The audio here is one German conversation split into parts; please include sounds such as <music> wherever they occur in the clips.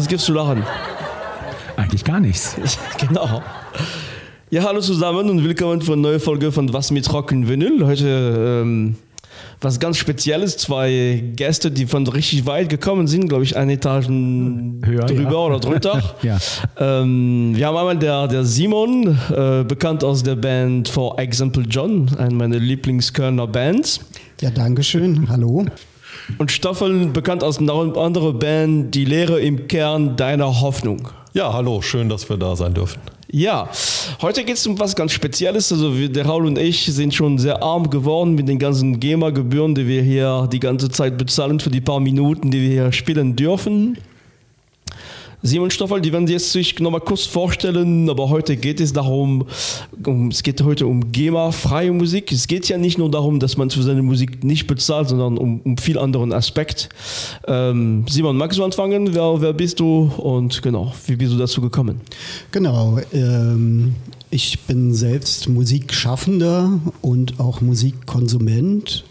Was gibst du lachen? Eigentlich gar nichts. <laughs> genau. Ja, hallo zusammen und willkommen für eine neue Folge von Was mit Rocken Vinyl. Heute ähm, was ganz Spezielles. Zwei Gäste, die von richtig weit gekommen sind, glaube ich, eine Etage Höher, drüber ja. oder drunter. <laughs> ja. ähm, wir haben einmal der, der Simon, äh, bekannt aus der Band For Example John, eine meiner Lieblingskölner Bands. Ja, danke schön. Hallo. Und Stoffel, bekannt aus einer anderen Band, Die Lehre im Kern deiner Hoffnung. Ja, hallo, schön, dass wir da sein dürfen. Ja, heute geht es um was ganz Spezielles. Also wir, der Raul und ich sind schon sehr arm geworden mit den ganzen GEMA-Gebühren, die wir hier die ganze Zeit bezahlen für die paar Minuten, die wir hier spielen dürfen. Simon Stoffel, die werden jetzt sich noch mal kurz vorstellen, aber heute geht es darum, um, es geht heute um GEMA-freie Musik. Es geht ja nicht nur darum, dass man für seine Musik nicht bezahlt, sondern um, um viel anderen Aspekt. Ähm, Simon, magst du anfangen? Wer, wer bist du und genau, wie bist du dazu gekommen? Genau, ähm, ich bin selbst Musikschaffender und auch Musikkonsument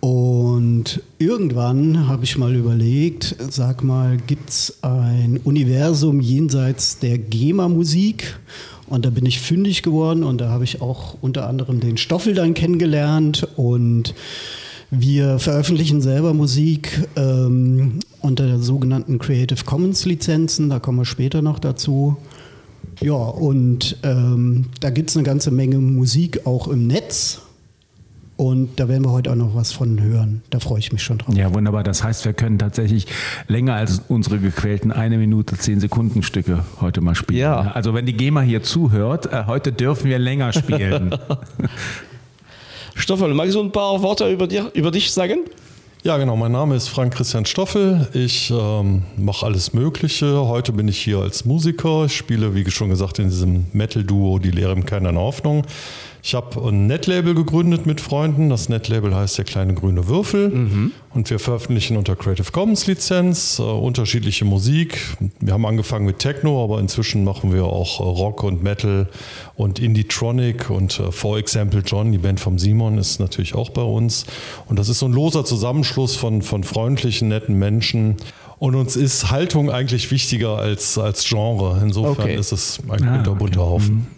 und irgendwann habe ich mal überlegt, sag mal, gibt es ein Universum jenseits der GEMA-Musik? Und da bin ich fündig geworden und da habe ich auch unter anderem den Stoffel dann kennengelernt und wir veröffentlichen selber Musik ähm, unter der sogenannten Creative Commons Lizenzen, da kommen wir später noch dazu. Ja, und ähm, da gibt es eine ganze Menge Musik auch im Netz und da werden wir heute auch noch was von hören. Da freue ich mich schon drauf. Ja, wunderbar. Das heißt, wir können tatsächlich länger als unsere gequälten eine Minute zehn Sekunden Stücke heute mal spielen. Ja. Also wenn die GEMA hier zuhört, äh, heute dürfen wir länger spielen. <laughs> Stoffel, magst du ein paar Worte über, dir, über dich sagen? Ja, genau. Mein Name ist Frank Christian Stoffel. Ich ähm, mache alles Mögliche. Heute bin ich hier als Musiker. Ich spiele, wie schon gesagt, in diesem Metal-Duo Die Lehre im Keiner Hoffnung. Ich habe ein Netlabel gegründet mit Freunden. Das Netlabel heißt der kleine grüne Würfel. Mhm. Und wir veröffentlichen unter Creative Commons Lizenz äh, unterschiedliche Musik. Wir haben angefangen mit Techno, aber inzwischen machen wir auch äh, Rock und Metal und Indie-Tronic. Und äh, For Example John, die Band vom Simon, ist natürlich auch bei uns. Und das ist so ein loser Zusammenschluss von, von freundlichen, netten Menschen. Und uns ist Haltung eigentlich wichtiger als, als Genre. Insofern okay. ist es ein ah, bunter okay. Haufen.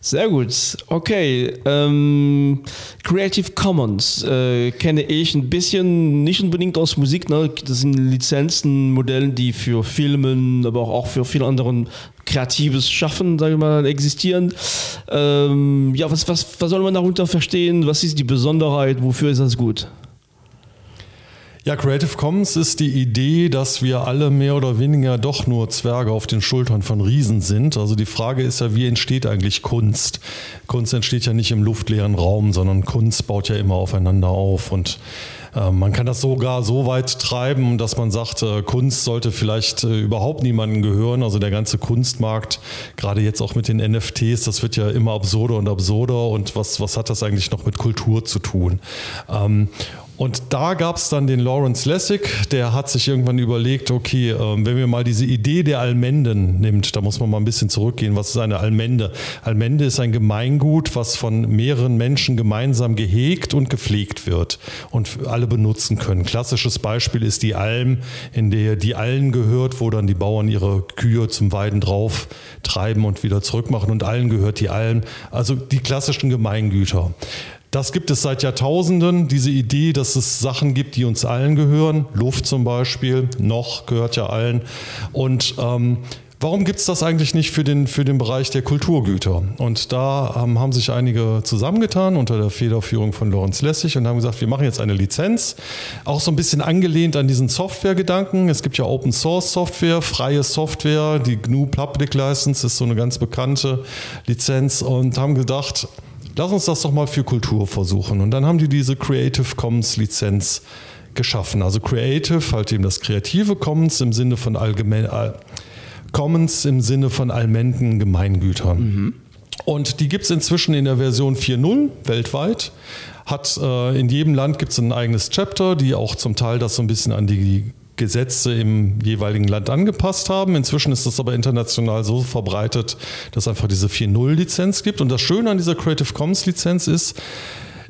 Sehr gut. Okay. Ähm, Creative Commons äh, kenne ich ein bisschen, nicht unbedingt aus Musik. Ne? Das sind Lizenzen, Modellen, die für Filmen, aber auch für viele anderen kreatives Schaffen, sage ich mal, existieren. Ähm, ja, was, was, was soll man darunter verstehen? Was ist die Besonderheit? Wofür ist das gut? Ja, Creative Commons ist die Idee, dass wir alle mehr oder weniger doch nur Zwerge auf den Schultern von Riesen sind. Also die Frage ist ja, wie entsteht eigentlich Kunst? Kunst entsteht ja nicht im luftleeren Raum, sondern Kunst baut ja immer aufeinander auf und äh, man kann das sogar so weit treiben, dass man sagt, äh, Kunst sollte vielleicht äh, überhaupt niemandem gehören. Also der ganze Kunstmarkt, gerade jetzt auch mit den NFTs, das wird ja immer absurder und absurder. Und was, was hat das eigentlich noch mit Kultur zu tun? Und da gab es dann den Lawrence Lessig, der hat sich irgendwann überlegt, okay, ähm, wenn wir mal diese Idee der Almenden nimmt, da muss man mal ein bisschen zurückgehen, was ist eine Almende? Almende ist ein Gemeingut, was von mehreren Menschen gemeinsam gehegt und gepflegt wird und alle benutzen können. Klassisches Beispiel ist die Alm, in der die allen gehört, wo dann die Bauern ihre Kühe zum Weiden drauf treiben und wieder zurückmachen und allen gehört die Alm. Also die klassischen Gemeingüter. Das gibt es seit Jahrtausenden, diese Idee, dass es Sachen gibt, die uns allen gehören. Luft zum Beispiel, noch gehört ja allen. Und ähm, Warum gibt es das eigentlich nicht für den, für den Bereich der Kulturgüter? Und da ähm, haben sich einige zusammengetan unter der Federführung von Lorenz Lessig und haben gesagt, wir machen jetzt eine Lizenz, auch so ein bisschen angelehnt an diesen Software-Gedanken. Es gibt ja Open Source Software, freie Software, die GNU Public License ist so eine ganz bekannte Lizenz und haben gedacht, lass uns das doch mal für Kultur versuchen. Und dann haben die diese Creative Commons Lizenz geschaffen. Also Creative, halt eben das kreative Commons im Sinne von allgemein, äh, Commons im Sinne von allmenden Gemeingütern. Mhm. Und die gibt es inzwischen in der Version 4.0 weltweit. Hat äh, in jedem Land gibt es ein eigenes Chapter, die auch zum Teil das so ein bisschen an die Gesetze im jeweiligen Land angepasst haben. Inzwischen ist das aber international so verbreitet, dass es einfach diese 4.0-Lizenz gibt. Und das Schöne an dieser Creative Commons-Lizenz ist,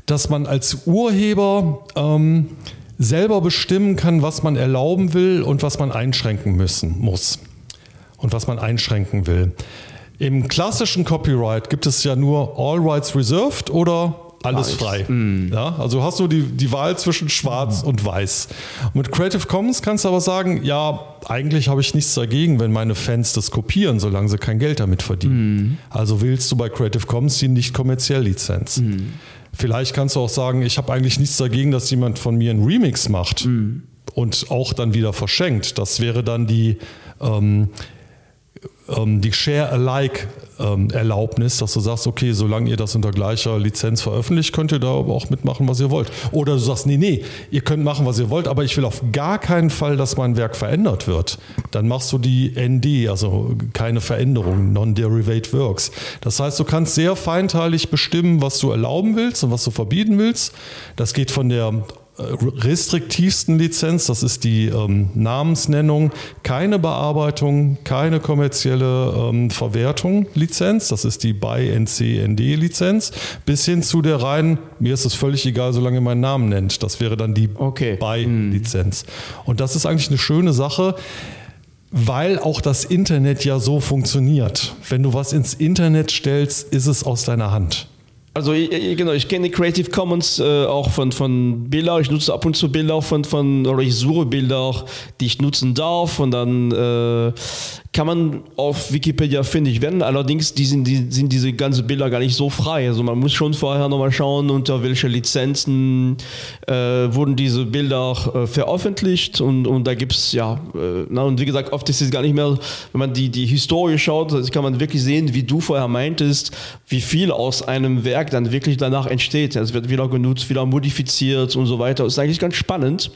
dass man als Urheber ähm, selber bestimmen kann, was man erlauben will und was man einschränken müssen muss und was man einschränken will. Im klassischen Copyright gibt es ja nur All Rights Reserved oder alles frei. Mm. Ja, also hast du die, die Wahl zwischen schwarz mm. und weiß. Und mit Creative Commons kannst du aber sagen, ja, eigentlich habe ich nichts dagegen, wenn meine Fans das kopieren, solange sie kein Geld damit verdienen. Mm. Also willst du bei Creative Commons die nicht kommerziell Lizenz. Mm. Vielleicht kannst du auch sagen, ich habe eigentlich nichts dagegen, dass jemand von mir einen Remix macht mm. und auch dann wieder verschenkt. Das wäre dann die ähm, ähm, die Share-alike-Erlaubnis, dass du sagst, okay, solange ihr das unter gleicher Lizenz veröffentlicht, könnt ihr da auch mitmachen, was ihr wollt. Oder du sagst, nee, nee, ihr könnt machen, was ihr wollt, aber ich will auf gar keinen Fall, dass mein Werk verändert wird. Dann machst du die ND, also keine Veränderung, Non-Derivate Works. Das heißt, du kannst sehr feinteilig bestimmen, was du erlauben willst und was du verbieten willst. Das geht von der restriktivsten Lizenz, das ist die ähm, Namensnennung, keine Bearbeitung, keine kommerzielle ähm, Verwertung Lizenz, das ist die BY NC ND Lizenz, bis hin zu der reinen, mir ist es völlig egal, solange ihr meinen Namen nennt. Das wäre dann die okay. BY Lizenz. Und das ist eigentlich eine schöne Sache weil auch das Internet ja so funktioniert. Wenn du was ins Internet stellst, ist es aus deiner Hand. Also genau, ich kenne Creative Commons äh, auch von, von Bilder. Ich nutze ab und zu Bilder von, von oder ich suche Bilder, die ich nutzen darf und dann äh, kann man auf Wikipedia findig werden. Allerdings die sind, die, sind diese ganzen Bilder gar nicht so frei. Also man muss schon vorher nochmal schauen, unter welche Lizenzen äh, wurden diese Bilder äh, veröffentlicht und, und da gibt es ja, äh, na, und wie gesagt, oft ist es gar nicht mehr, wenn man die, die Historie schaut, kann man wirklich sehen, wie du vorher meintest, wie viel aus einem Werk dann wirklich danach entsteht. Es wird wieder genutzt, wieder modifiziert und so weiter. Das ist eigentlich ganz spannend.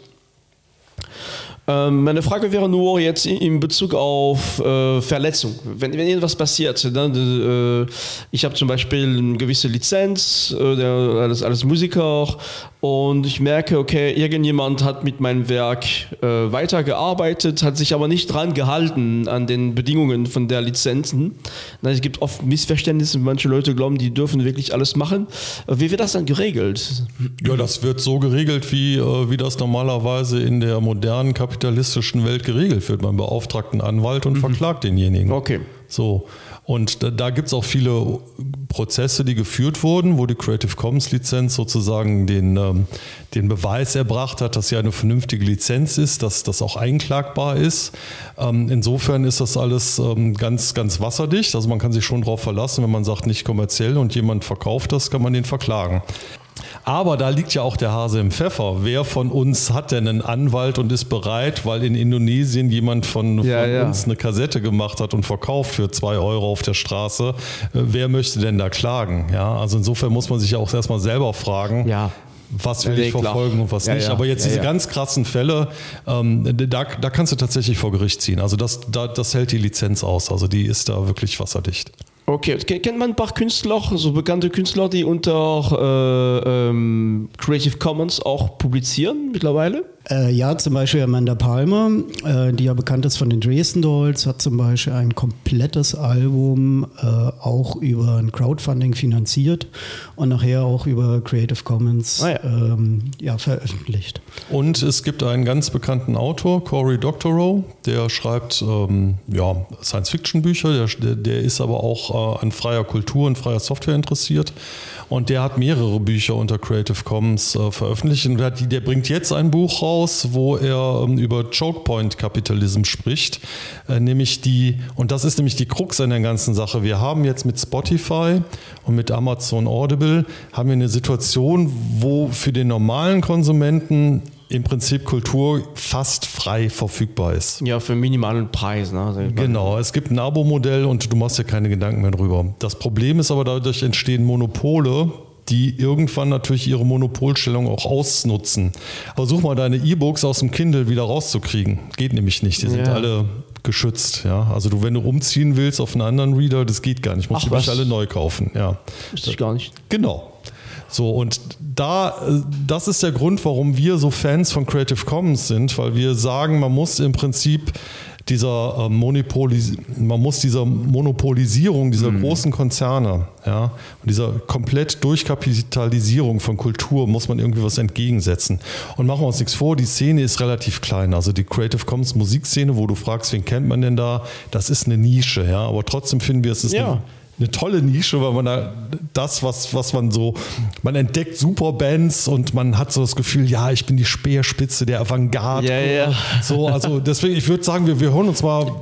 Ähm, meine Frage wäre nur jetzt in Bezug auf äh, Verletzung. Wenn, wenn irgendwas passiert, dann, äh, ich habe zum Beispiel eine gewisse Lizenz äh, als, als Musiker und ich merke, okay, irgendjemand hat mit meinem Werk äh, weitergearbeitet, hat sich aber nicht dran gehalten an den Bedingungen von der Lizenzen. Es gibt oft Missverständnisse, manche Leute glauben, die dürfen wirklich alles machen. Wie wird das dann geregelt? Ja, das wird so geregelt, wie, äh, wie das normalerweise in der modernen kapitalistischen Welt geregelt wird. Man beauftragt einen Anwalt und mhm. verklagt denjenigen. Okay. So. Und da, da gibt es auch viele Prozesse, die geführt wurden, wo die Creative Commons Lizenz sozusagen den, ähm, den Beweis erbracht hat, dass sie eine vernünftige Lizenz ist, dass das auch einklagbar ist. Ähm, insofern ist das alles ähm, ganz, ganz wasserdicht. Also man kann sich schon darauf verlassen, wenn man sagt, nicht kommerziell und jemand verkauft das, kann man den verklagen. Aber da liegt ja auch der Hase im Pfeffer. Wer von uns hat denn einen Anwalt und ist bereit, weil in Indonesien jemand von, ja, von ja. uns eine Kassette gemacht hat und verkauft für zwei Euro auf der Straße? Äh, wer möchte denn da klagen? Ja, also insofern muss man sich ja auch erstmal selber fragen. Ja was will ich verfolgen und was ja, nicht. Ja, Aber jetzt ja, diese ganz krassen Fälle, ähm, da, da kannst du tatsächlich vor Gericht ziehen. Also das, da, das hält die Lizenz aus. Also die ist da wirklich wasserdicht. Okay, kennt man ein paar Künstler, so bekannte Künstler, die unter äh, ähm, Creative Commons auch publizieren mittlerweile? Äh, ja, zum Beispiel Amanda Palmer, äh, die ja bekannt ist von den Dresden Dolls, hat zum Beispiel ein komplettes Album äh, auch über ein Crowdfunding finanziert und nachher auch über Creative Commons ah, ja. Ähm, ja, veröffentlicht. Und es gibt einen ganz bekannten Autor, Cory Doctorow, der schreibt ähm, ja, Science-Fiction-Bücher, der, der, ist aber auch äh, an freier Kultur und freier Software interessiert. Und der hat mehrere Bücher unter Creative Commons äh, veröffentlicht. Und der, der, bringt jetzt ein Buch raus, wo er ähm, über Chokepoint-Kapitalism spricht. Äh, nämlich die, und das ist nämlich die Krux an der ganzen Sache. Wir haben jetzt mit Spotify und mit Amazon Audible haben wir eine Situation, wo für den normalen Konsumenten im Prinzip Kultur fast frei verfügbar ist. Ja, für minimalen Preis. Ne? Also genau, es gibt ein Abo-Modell und du machst dir keine Gedanken mehr drüber. Das Problem ist aber, dadurch entstehen Monopole, die irgendwann natürlich ihre Monopolstellung auch ausnutzen. Versuch mal deine E-Books aus dem Kindle wieder rauszukriegen. Geht nämlich nicht. Die sind ja. alle geschützt. Ja? Also du, wenn du umziehen willst auf einen anderen Reader, das geht gar nicht. Musst du alle neu kaufen. Ja. Wusste ich gar nicht. Genau. So, und da, das ist der Grund, warum wir so Fans von Creative Commons sind, weil wir sagen, man muss im Prinzip dieser äh, Monopolis man muss dieser Monopolisierung dieser mhm. großen Konzerne, ja, und dieser komplett Durchkapitalisierung von Kultur muss man irgendwie was entgegensetzen. Und machen wir uns nichts vor, die Szene ist relativ klein. Also die Creative Commons Musikszene, wo du fragst, wen kennt man denn da, das ist eine Nische, ja. Aber trotzdem finden wir, es ist ja. eine eine tolle Nische, weil man da das, was, was man so, man entdeckt super Bands und man hat so das Gefühl, ja, ich bin die Speerspitze der Avantgarde. Ja, ja. So, also deswegen, ich würde sagen, wir, wir hören uns mal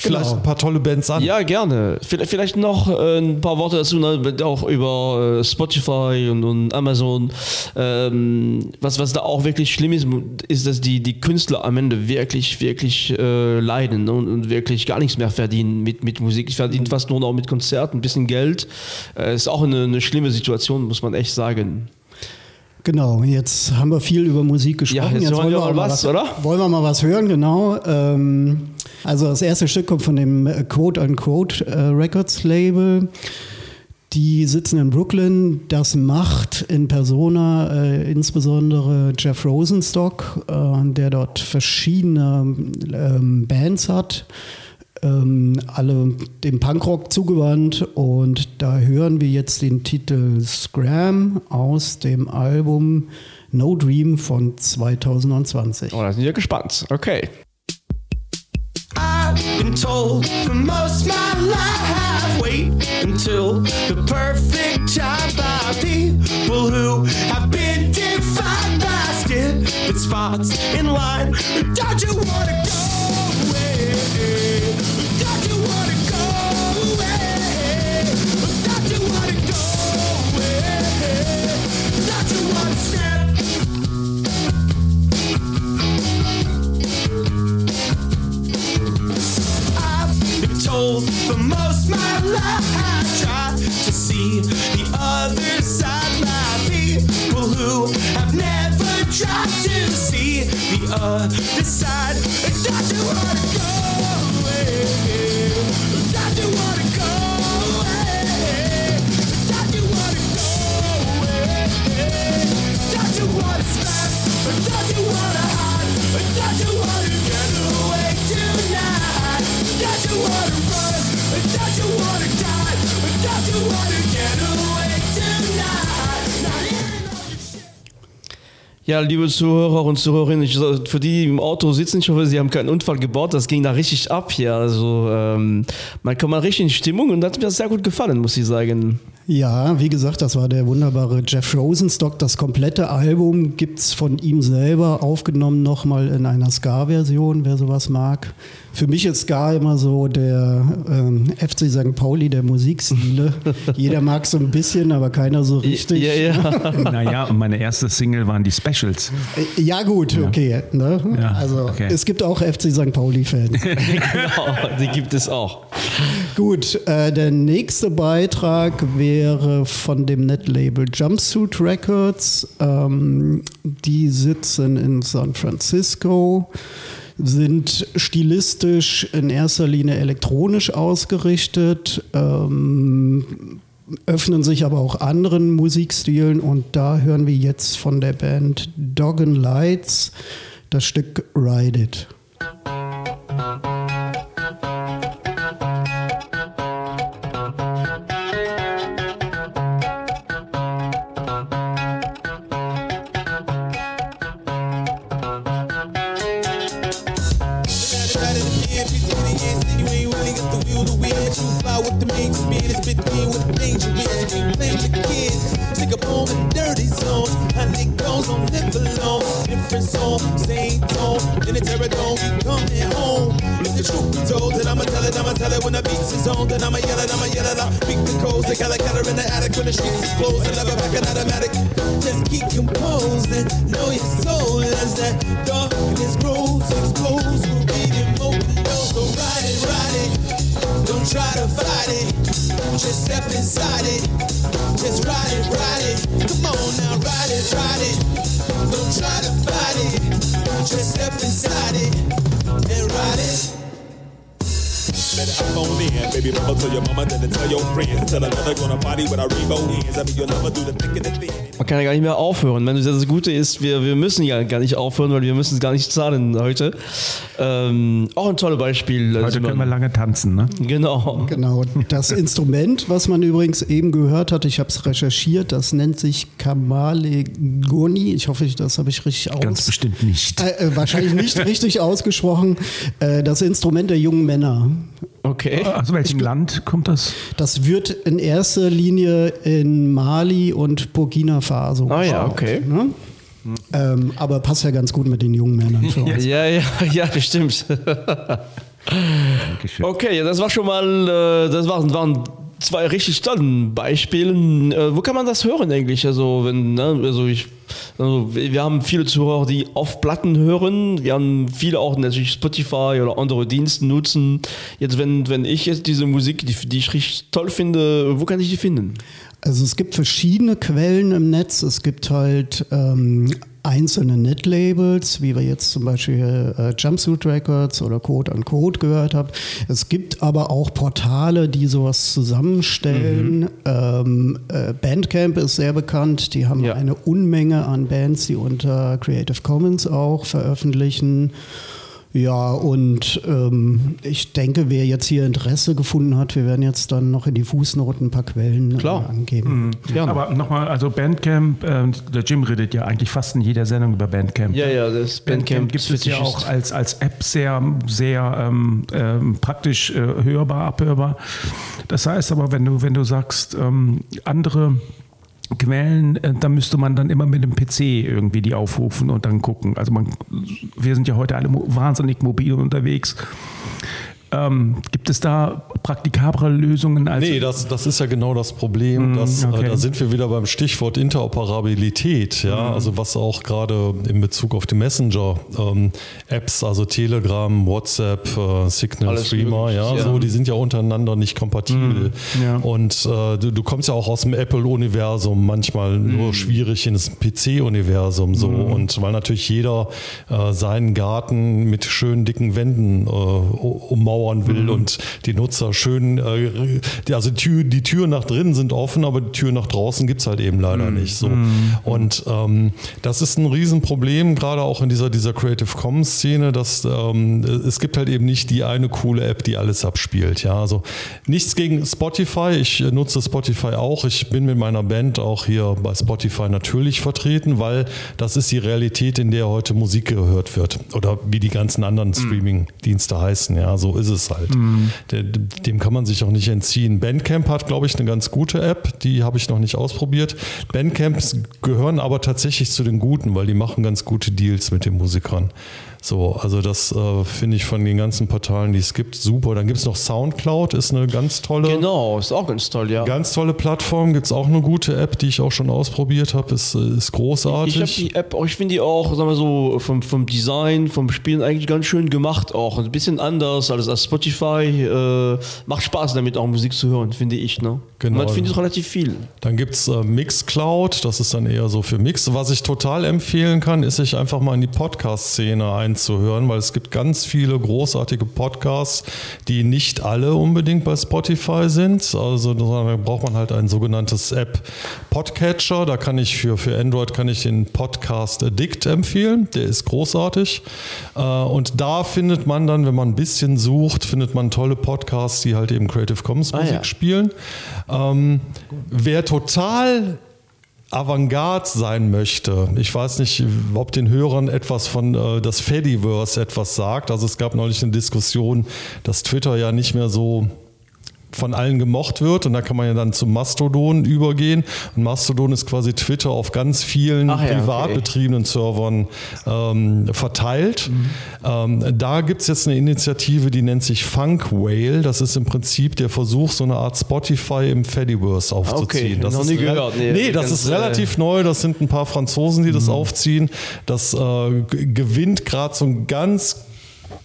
vielleicht genau. ein paar tolle Bands an. Ja, gerne. Vielleicht noch äh, ein paar Worte dazu, ne, auch über äh, Spotify und, und Amazon. Ähm, was, was da auch wirklich schlimm ist, ist, dass die, die Künstler am Ende wirklich, wirklich äh, leiden ne, und, und, wirklich gar nichts mehr verdienen mit, mit Musik. Ich verdiene fast nur noch mit Konzerten, ein bisschen Geld. Äh, ist auch eine, eine schlimme Situation, muss man echt sagen. Genau, jetzt haben wir viel über Musik gesprochen. Ja, jetzt, jetzt wollen wir mal was, was, oder? Wollen wir mal was hören, genau. Ähm, also das erste Stück kommt von dem äh, Quote-Unquote äh, Records Label. Die sitzen in Brooklyn. Das macht in Persona äh, insbesondere Jeff Rosenstock, äh, der dort verschiedene ähm, Bands hat ähm, alle dem Punkrock zugewandt und da hören wir jetzt den Titel Scram aus dem Album No Dream von 2020. Oh, da sind wir gespannt. Okay. I've been told for most my life, wait until the perfect time by people who have been defined by stupid spots in line. Don't you wanna for most my life. I try to see the other side. My people who have never tried to see the other side. Don't you wanna go away? Don't you wanna go away? Don't you wanna go away? Don't you wanna stop? Don't you wanna hide? Don't you wanna get away tonight? Don't you wanna Ja, liebe Zuhörer und Zuhörerinnen, ich, für die, die im Auto sitzen, ich hoffe, sie haben keinen Unfall gebaut. Das ging da richtig ab hier. Also ähm, man kommt mal richtig in Stimmung und das hat mir sehr gut gefallen, muss ich sagen. Ja, wie gesagt, das war der wunderbare Jeff Rosenstock. Das komplette Album gibt es von ihm selber aufgenommen, nochmal in einer Ska-Version, wer sowas mag. Für mich ist Ska immer so der ähm, FC St. Pauli der Musikstile. <laughs> Jeder mag so ein bisschen, aber keiner so richtig. Ja, ja. <laughs> naja, und meine erste Single waren die Specials. Äh, ja, gut, ja. okay. Ne? Ja, also okay. es gibt auch FC St. Pauli-Fans. <laughs> genau, die gibt es auch. Gut, äh, der nächste Beitrag wäre von dem Netlabel Jumpsuit Records. Ähm, die sitzen in San Francisco sind stilistisch in erster Linie elektronisch ausgerichtet, ähm, öffnen sich aber auch anderen Musikstilen und da hören wir jetzt von der Band Doggen Lights das Stück Ride It. try to fight it. Just step inside it. Just ride it, ride it. Come on now, ride it, ride it. Don't try to fight it. Just step inside it. Better phone in, baby mama tell your mama, then tell your friends. Tell another gonna party with our rainbow hands. I mean, you'll never do the thick and the thin. Man kann ja gar nicht mehr aufhören. Wenn das Gute ist, wir, wir müssen ja gar nicht aufhören, weil wir müssen es gar nicht zahlen heute. Ähm, auch ein tolles Beispiel. Heute also können wir lange tanzen, ne? Genau. Genau. Das Instrument, was man übrigens eben gehört hat, ich habe es recherchiert, das nennt sich Kamalegoni. Ich hoffe, das habe ich richtig aus. Ganz bestimmt nicht. Äh, äh, wahrscheinlich nicht <laughs> richtig ausgesprochen. Äh, das Instrument der jungen Männer. Okay. Aus welchem Land kommt das? Das wird in erster Linie in Mali und Burkina Faso. Ah ja, okay. Ne? Ähm, aber passt ja ganz gut mit den jungen Männern für <laughs> uns. Ja, ja, ja, stimmt. <laughs> Dankeschön. Okay, ja, das war schon mal, äh, das waren, waren zwei richtig tollen Beispielen. Äh, wo kann man das hören eigentlich? Also, wenn, ne, also ich, also wir haben viele Zuhörer, die auf Platten hören. Wir haben viele auch natürlich Spotify oder andere Dienste nutzen. Jetzt, wenn, wenn ich jetzt diese Musik, die, die ich richtig toll finde, wo kann ich die finden? Also es gibt verschiedene Quellen im Netz. Es gibt halt ähm, einzelne Netlabels, wie wir jetzt zum Beispiel äh, Jumpsuit Records oder Code an Code gehört haben. Es gibt aber auch Portale, die sowas zusammenstellen. Mhm. Ähm, äh, Bandcamp ist sehr bekannt. Die haben ja. eine Unmenge an Bands, die unter Creative Commons auch veröffentlichen. Ja, und ähm, ich denke, wer jetzt hier Interesse gefunden hat, wir werden jetzt dann noch in die Fußnoten ein paar Quellen äh, Klar. angeben. Mhm. Ja, aber nochmal, also Bandcamp, äh, der Jim redet ja eigentlich fast in jeder Sendung über Bandcamp. Ja, ja, das Bandcamp, Bandcamp gibt es ja auch als, als App sehr, sehr ähm, ähm, praktisch äh, hörbar, abhörbar. Das heißt aber, wenn du, wenn du sagst, ähm, andere Quellen, äh, da müsste man dann immer mit dem PC irgendwie die aufrufen und dann gucken. Also man, wir sind ja heute alle wahnsinnig mobil unterwegs. Ähm, gibt es da praktikablere Lösungen? Als nee, das, das ist ja genau das Problem. Mm, dass, okay. äh, da sind wir wieder beim Stichwort Interoperabilität. Ja? Mm. Also was auch gerade in Bezug auf die Messenger-Apps, ähm, also Telegram, WhatsApp, äh, Signal, Alles Streamer, ja, ja, so, die sind ja untereinander nicht kompatibel. Mm, ja. Und äh, du, du, kommst ja auch aus dem Apple-Universum manchmal nur schwierig ins PC-Universum. So. Und weil natürlich jeder äh, seinen Garten mit schönen dicken Wänden äh, ummauert mauern will mhm. und die Nutzer schön, äh, die, also die, Tür, die Türen nach drinnen sind offen, aber die Tür nach draußen gibt es halt eben leider mhm. nicht. So. Mhm. Und ähm, das ist ein Riesenproblem, gerade auch in dieser, dieser Creative Commons Szene, dass ähm, es gibt halt eben nicht die eine coole App, die alles abspielt. Ja, also nichts gegen Spotify. Ich nutze Spotify auch. Ich bin mit meiner Band auch hier bei Spotify natürlich vertreten, weil das ist die Realität, in der heute Musik gehört wird. Oder wie die ganzen anderen mhm. Streaming-Dienste heißen. Ja, so ist es halt. Mhm. Dem kann man sich auch nicht entziehen. Bandcamp hat, glaube ich, eine ganz gute App, die habe ich noch nicht ausprobiert. Bandcamps gehören aber tatsächlich zu den Guten, weil die machen ganz gute Deals mit den Musikern. So, also das äh, finde ich von den ganzen Portalen, die es gibt, super. Dann gibt es noch Soundcloud, ist eine ganz tolle. Genau, ist auch ganz toll, ja. Ganz tolle Plattform, gibt es auch eine gute App, die ich auch schon ausprobiert habe, ist, äh, ist großartig. Ich habe die App, ich finde die auch, sagen wir so, vom, vom Design, vom Spielen eigentlich ganz schön gemacht auch. Ein bisschen anders als, als Spotify. Äh, macht Spaß damit auch Musik zu hören, finde ich. Ne? Genau. Man findet relativ viel. Dann gibt es äh, Mixcloud, das ist dann eher so für Mix. Was ich total empfehlen kann, ist sich einfach mal in die Podcast-Szene einzuhören, weil es gibt ganz viele großartige Podcasts, die nicht alle unbedingt bei Spotify sind. Also da braucht man halt ein sogenanntes App Podcatcher. Da kann ich für, für Android kann ich den Podcast Addict empfehlen. Der ist großartig. Äh, und da findet man dann, wenn man ein bisschen sucht, findet man tolle Podcasts, die halt eben Creative Commons Musik ah, ja. spielen. Ähm, wer total Avantgarde sein möchte. Ich weiß nicht, ob den Hörern etwas von äh, das Fediverse etwas sagt. Also es gab neulich eine Diskussion, dass Twitter ja nicht mehr so von allen gemocht wird und da kann man ja dann zum Mastodon übergehen und Mastodon ist quasi Twitter auf ganz vielen ja, privat okay. betriebenen Servern ähm, verteilt. Mhm. Ähm, da gibt es jetzt eine Initiative, die nennt sich Funk Whale. Das ist im Prinzip der Versuch, so eine Art Spotify im Fediverse aufzuziehen. Okay, das noch ist nie gehört. Nee, nee das ist relativ äh, neu. Das sind ein paar Franzosen, die das mhm. aufziehen. Das äh, gewinnt gerade so ein ganz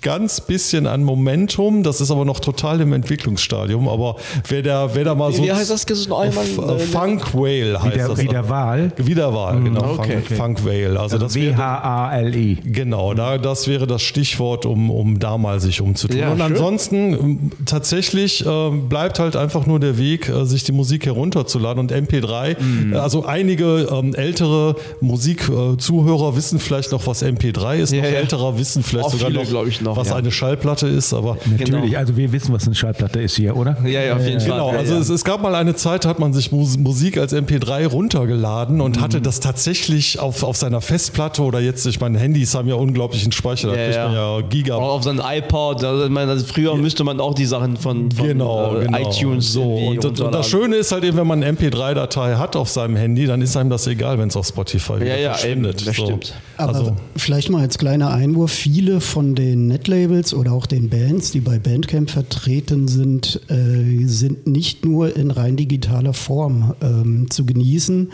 ganz bisschen an Momentum. Das ist aber noch total im Entwicklungsstadium. Aber wer da, wer da mal Wie- so. wie heißt das? Einmal, F- äh, äh, Funk Whale heißt Wie der, das. wie der Wahl. Wie der Wahl, genau. okay. Funk, Funk Whale. Also, das wäre, W-H-A-L-I. Genau, da, das wäre das Stichwort, um, um da mal sich umzutun. Ja, und schön. ansonsten ähm, tatsächlich ähm, bleibt halt einfach nur der Weg, äh, sich die Musik herunterzuladen und MP3. Mhm. äh, Also einige ähm, ältere Musikzuhörer wissen vielleicht noch, was MP3 ist. Ja, noch ja. älterer wissen vielleicht Auch sogar viele, noch, ich, noch, was ja. eine Schallplatte ist. Aber Natürlich, Genau. also wir wissen, was eine Schallplatte ist hier, oder? Ja, ja, auf jeden Fall. Genau, also ja. Es, es gab mal eine Zeit, da hat man sich Mus Musik als MP3 runtergeladen und hatte Mhm. das tatsächlich auf, auf seiner Festplatte oder jetzt, ich meine, Handys haben ja unglaublichen Speicher, da Ja, kriegt ja. man ja Giga. Auch auf seinem iPod. Also, meine, also früher müsste man auch die Sachen von, von Genau, äh, genau. iTunes so. Und, das- und runterladen. das Schöne ist halt eben, wenn man eine MP3-Datei hat auf seinem Handy, dann ist einem das egal, wenn es auf Spotify Ja, ja, verschwindet. eben, das so. stimmt. Aber Also, vielleicht mal als kleiner Einwurf, viele von den Netlabels oder auch den Bands, die bei Bandcamp vertreten sind, äh, sind nicht nur in rein digitaler Form ähm, zu genießen.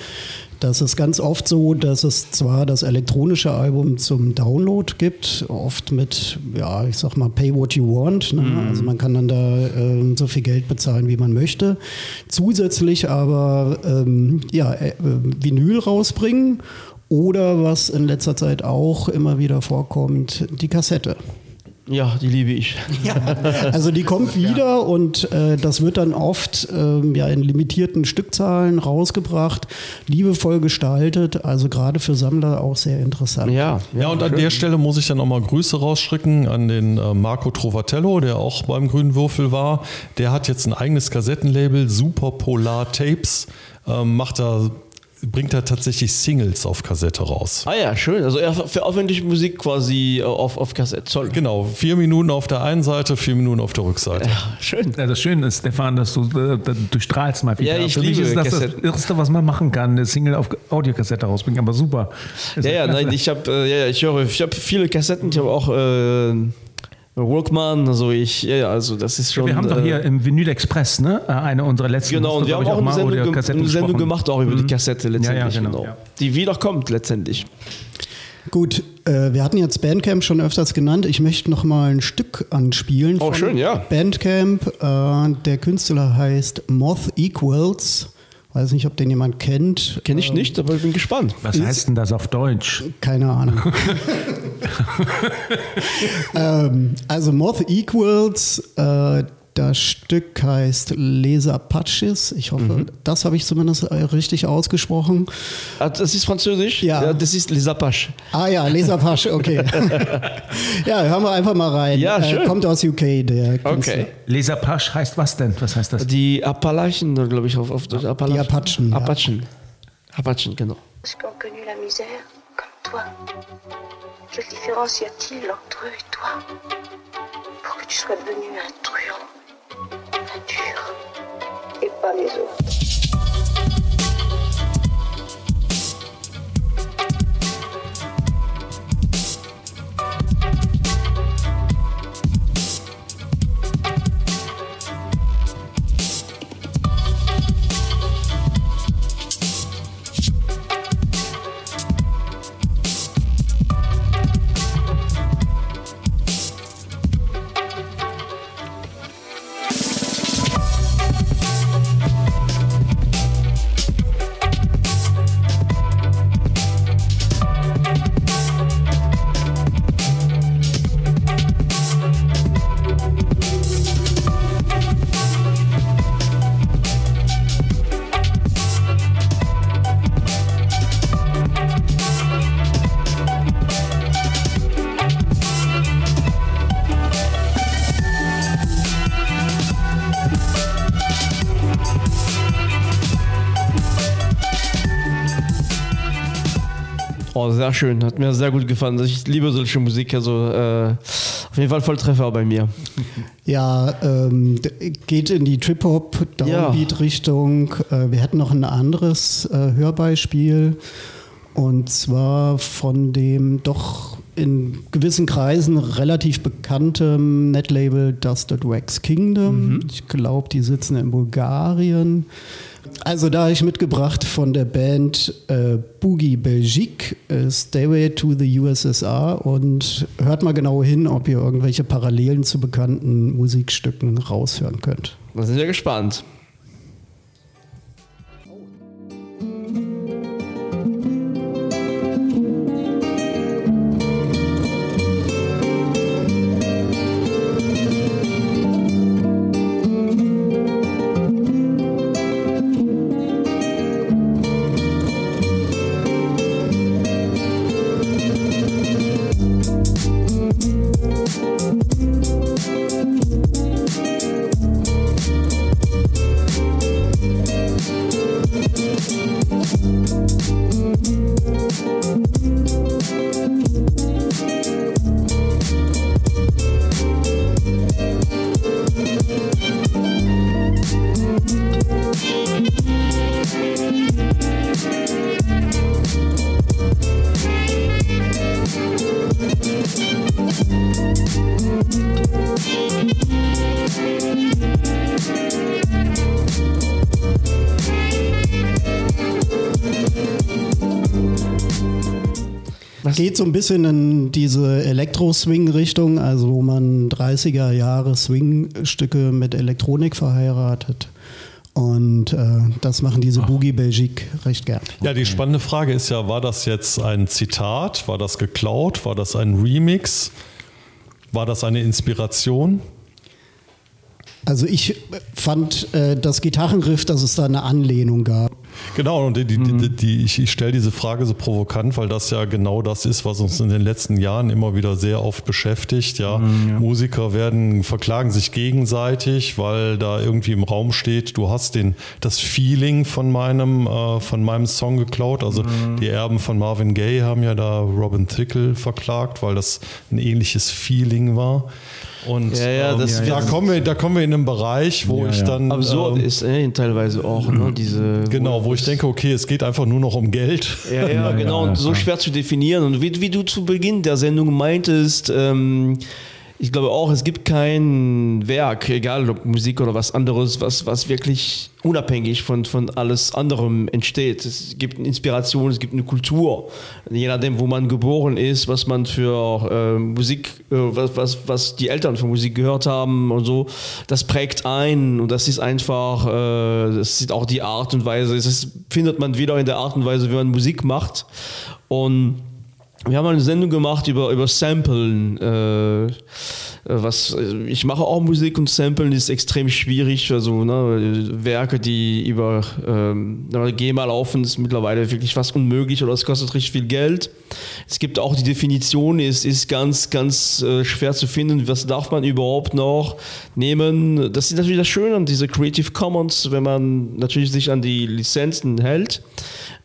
Das ist ganz oft so, dass es zwar das elektronische Album zum Download gibt, oft mit, ja, ich sag mal, pay what you want. Ne? Also man kann dann da äh, so viel Geld bezahlen, wie man möchte. Zusätzlich aber ähm, ja, äh, Vinyl rausbringen oder was in letzter Zeit auch immer wieder vorkommt, die Kassette. Ja, die liebe ich. Also die kommt wieder und äh, das wird dann oft ähm, ja, in limitierten Stückzahlen rausgebracht, liebevoll gestaltet, also gerade für Sammler auch sehr interessant. Ja, ja, und an der Stelle muss ich dann nochmal Grüße rausschicken an den äh, Marco Trovatello, der auch beim Grünen Würfel war. Der hat jetzt ein eigenes Kassettenlabel, Super Polar Tapes, ähm, macht da, bringt da tatsächlich Singles auf Kassette raus. Ah ja, schön. Also er veröffentlicht Musik quasi äh, auf, auf Kassette. Toll. Genau, vier Minuten auf der einen Seite, vier Minuten auf der Rückseite. Ja, schön. Ja, das Schöne ist, Stefan, dass du, äh, du strahlst mal wieder. Ja, ich Für mich liebe ist das das. Irrste, was man machen kann, eine Single auf Audiokassette rausbringen, aber super. Ja, ja, nein, ich habe äh, ja, ja, ich höre, ich habe viele Kassetten, ich habe auch äh, Walkman, also ich, ja, ja, also das ist schon. Wir haben doch äh, hier im Vinyl Express, ne? äh, eine unserer letzten. Genau, und wir haben ich, auch eine mal Sendung, über ge eine Sendung gemacht, auch über die Kassette letztendlich. genau, genau. ja. Die wiederkommt letztendlich. Gut, äh, wir hatten jetzt Bandcamp schon öfters genannt. Ich möchte noch mal ein Stück anspielen. Oh, von schön, ja. Bandcamp. Äh, der Künstler heißt Moth Equals. Weiß nicht, ob den jemand kennt. Kenne ich nicht, aber ich bin gespannt. Was heißt denn das auf Deutsch? Keine Ahnung. <laughs> ähm, also Moth Equals, äh, das Stück heißt Les Apaches. Ich hoffe, Mhm. das habe ich zumindest äh, richtig ausgesprochen. Ah, Das ist Französisch? Ja. das ist Les Apaches. Ah ja, Les Apaches, okay. <laughs> ja, hören wir einfach mal rein. Ja, schön. Äh, kommt aus UK, der Künstler. Okay. Leser Pasch heißt was denn? Was heißt das? Die Appalachen, glaube ich, auf, auf Deutsch. Appalachen. Apachen, ja. Apachen. Apachen, genau. ont connu la misère, comme toi. Quelle différence y a-t-il entre eux et toi Pour que tu sois devenu un truand, et pas les autres. Oh, sehr schön. Hat mir sehr gut gefallen. Also Ich liebe solche Musik. Also äh, auf jeden Fall Volltreffer bei mir. <laughs> Ja, ähm, geht in die Trip-Hop, Downbeat-Richtung. Äh, wir hätten noch ein anderes äh, Hörbeispiel. Und zwar von dem doch in gewissen Kreisen relativ bekanntem Netlabel Dusted Wax Kingdom. Mhm. Ich glaube, die sitzen in Bulgarien. Also da habe ich mitgebracht von der Band äh, Boogie Belgique, äh, Stairway to the USSR und hört mal genau hin, ob ihr irgendwelche Parallelen zu bekannten Musikstücken raushören könnt. Da sind wir gespannt. Geht so ein bisschen in diese Elektro-Swing-Richtung, also wo man 30er Jahre Swing-Stücke mit Elektronik verheiratet. Und äh, das machen diese Boogie Belgique recht gern. Ja, die spannende Frage ist ja, war das jetzt ein Zitat? War das geklaut? War das ein Remix? War das eine Inspiration? Also ich fand äh, das Gitarrenriff, dass es da eine Anlehnung gab. Genau, und die, die, die, die ich, ich stelle diese Frage so provokant, weil das ja genau das ist, was uns in den letzten Jahren immer wieder sehr oft beschäftigt. Ja, mhm, ja. Musiker werden, verklagen sich gegenseitig, weil da irgendwie im Raum steht, du hast den, das Feeling von meinem, äh, von meinem Song geklaut. Also mhm. die Erben von Marvin Gaye haben ja da Robin Thicke verklagt, weil das ein ähnliches Feeling war. Und ja, ja, ähm, da, kommen wir, da kommen wir in einen Bereich, wo ja, ich dann. Absurd ähm, ist äh, teilweise auch, ne? Diese, genau, wo ich denke, okay, es geht einfach nur noch um Geld. Ja, ja, <laughs> genau, und so schwer zu definieren. Und wie, wie, du zu Beginn der Sendung meintest, ähm, ich glaube auch, es gibt kein Werk, egal ob Musik oder was anderes, was, was wirklich unabhängig von, von alles anderem entsteht. Es gibt eine Inspiration, es gibt eine Kultur. Je nachdem, wo man geboren ist, was man für äh, Musik, äh, was, was, was die Eltern für Musik gehört haben und so, das prägt ein und das ist einfach, äh, das ist auch die Art und Weise, das findet man wieder in der Art und Weise, wie man Musik macht. Und wir haben eine Sendung gemacht über, über Samplen. Äh, was, ich mache auch Musik und Samplen ist extrem schwierig. Also ne, Werke, die über ähm, GEMA laufen, ist mittlerweile wirklich fast unmöglich oder es kostet richtig viel Geld. Es gibt auch die Definition, ist, ist ganz, ganz äh, schwer zu finden. Was darf man überhaupt noch nehmen? Das ist natürlich das Schöne an diese Creative Commons, wenn man natürlich sich an die Lizenzen hält.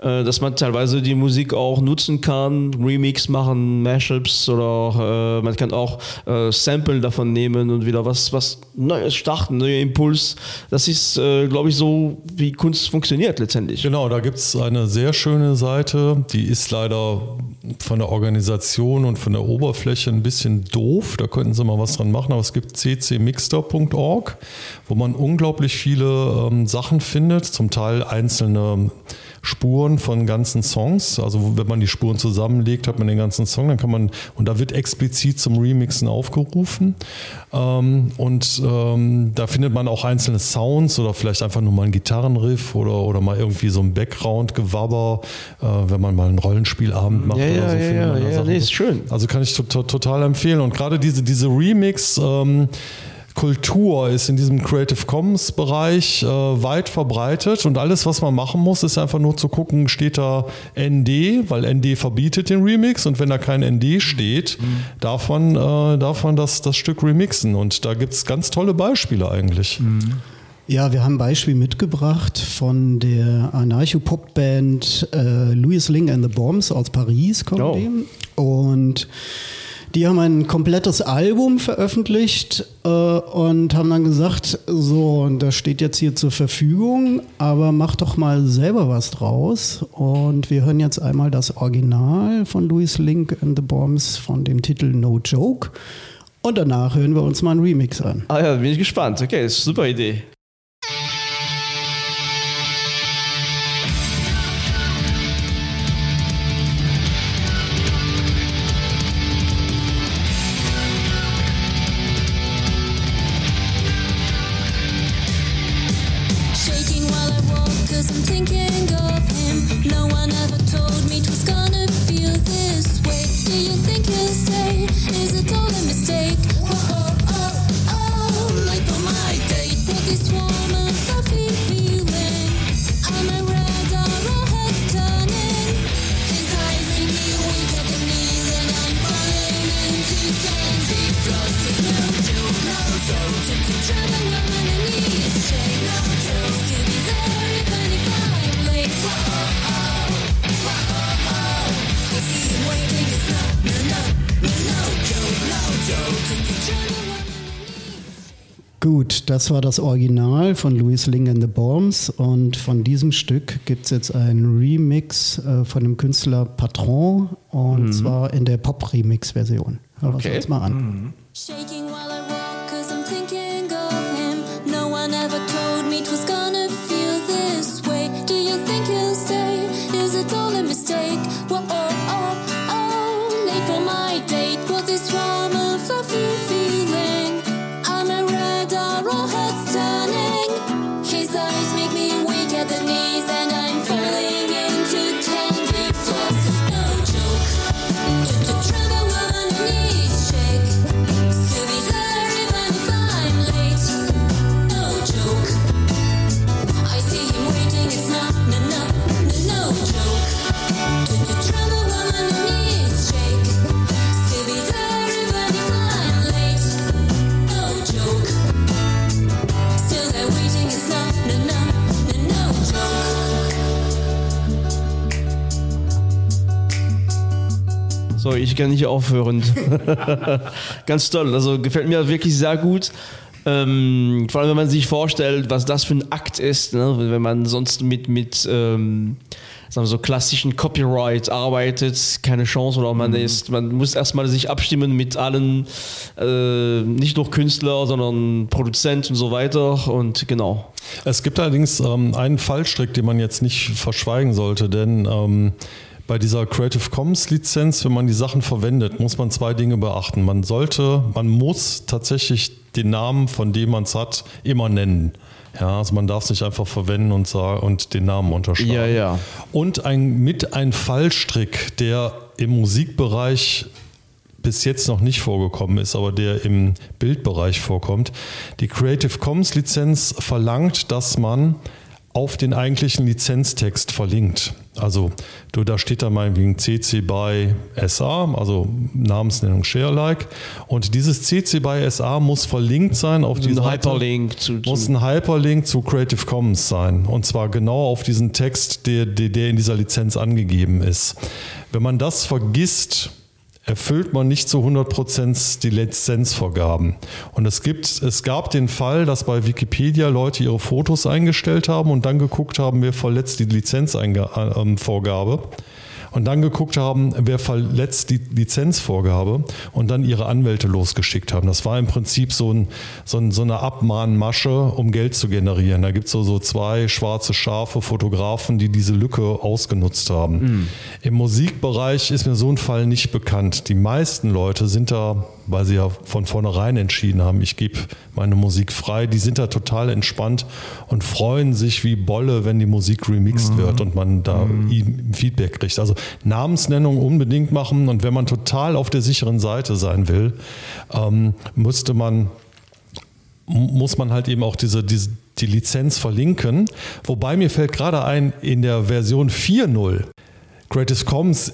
Äh, dass man teilweise die Musik auch nutzen kann, Remix machen, Mashups oder äh, man kann auch äh, Sample davon nehmen und wieder was, was Neues starten, neuer Impuls. Das ist, äh, glaube ich, so, wie Kunst funktioniert letztendlich. Genau, da gibt es eine sehr schöne Seite, die ist leider von der Organisation und von der Oberfläche ein bisschen doof. Da könnten sie mal was dran machen, aber es gibt ccmixter.org, wo man unglaublich viele ähm, Sachen findet, zum Teil einzelne Spuren von ganzen Songs. Also wenn man die Spuren zusammenlegt, hat man den ganzen Song, dann kann man, und da wird explizit zum Remixen aufgerufen. Ähm, und ähm, da findet man auch einzelne Sounds oder vielleicht einfach nur mal ein Gitarrenriff oder, oder mal irgendwie so ein Background-Gewabber, äh, wenn man mal einen Rollenspielabend macht ja, oder ja, so. Ja, ja, ja, nee, ist schön. Also kann ich total empfehlen. Und gerade diese, diese Remix, ähm, Kultur ist in diesem Creative Commons Bereich äh, weit verbreitet und alles, was man machen muss, ist einfach nur zu gucken, steht da ND, weil ND verbietet den Remix und wenn da kein ND steht, mhm. darf man, äh, darf man das, das Stück remixen und da gibt es ganz tolle Beispiele eigentlich. Mhm. Ja, wir haben ein Beispiel mitgebracht von der Anarcho-Pop-Band äh, Louis Ling and the Bombs aus Paris kommt oh. Und Die haben ein komplettes Album veröffentlicht äh, und haben dann gesagt, so, und das steht jetzt hier zur Verfügung, aber mach doch mal selber was draus. Und wir hören jetzt einmal das Original von Louis Link and the Bombs von dem Titel No Joke. Und danach hören wir uns mal einen Remix an. Ah ja, bin ich gespannt. Okay, super Idee. Das war das Original von Louis Ling and the Bombs und von diesem Stück gibt es jetzt einen Remix äh, von dem Künstler Patron und zwar in der Pop-Remix-Version. Hören wir Okay. uns jetzt mal an. Shaking ich kann nicht aufhören. <laughs> Ganz toll. Also gefällt mir wirklich sehr gut. Ähm, vor allem, wenn man sich vorstellt, was das für ein Akt ist, ne? wenn man sonst mit, mit ähm, sagen wir so klassischen Copyright arbeitet, keine Chance oder man ist, man muss erstmal sich abstimmen mit allen, äh, nicht nur Künstler, sondern Produzent und so weiter und genau. Es gibt allerdings ähm, einen Fallstrick, den man jetzt nicht verschweigen sollte, denn ähm, bei dieser Creative Commons Lizenz, wenn man die Sachen verwendet, muss man zwei Dinge beachten. Man sollte, man muss tatsächlich den Namen, von dem man es hat, immer nennen. Ja, also man darf es nicht einfach verwenden und, sagen, und den Namen unterschreiben. Ja, ja. Und ein, mit ein Fallstrick, der im Musikbereich bis jetzt noch nicht vorgekommen ist, aber der im Bildbereich vorkommt. Die Creative Commons Lizenz verlangt, dass man auf den eigentlichen Lizenztext verlinkt. Also du, da steht da meinetwegen CC by SA, also Namensnennung Sharealike. Und dieses CC by SA muss verlinkt sein auf die Ein Seite. Hyperlink zu, zu Muss ein Hyperlink zu Creative Commons sein. Und zwar genau auf diesen Text, der, der, der in dieser Lizenz angegeben ist. Wenn man das vergisst, erfüllt man nicht zu 100% die Lizenzvorgaben. Und es, gibt, es gab den Fall, dass bei Wikipedia Leute ihre Fotos eingestellt haben und dann geguckt haben, wer verletzt die Lizenzvorgabe. Und dann geguckt haben, wer verletzt die Lizenzvorgabe und dann ihre Anwälte losgeschickt haben. Das war im Prinzip so, ein, so, ein, so eine Abmahnmasche, um Geld zu generieren. Da gibt es so, so zwei schwarze Schafe Fotografen, die diese Lücke ausgenutzt haben. Im Musikbereich ist mir so ein Fall nicht bekannt. Die meisten Leute sind da, weil sie ja von vornherein entschieden haben, ich gebe meine Musik frei, die sind da total entspannt und freuen sich wie Bolle, wenn die Musik remixed wird und man da ihm Feedback kriegt. Also Namensnennung unbedingt machen und wenn man total auf der sicheren Seite sein will, ähm, müsste man muss man halt eben auch diese, diese, die Lizenz verlinken. Wobei mir fällt gerade ein, in der Version 4.0 Creative Commons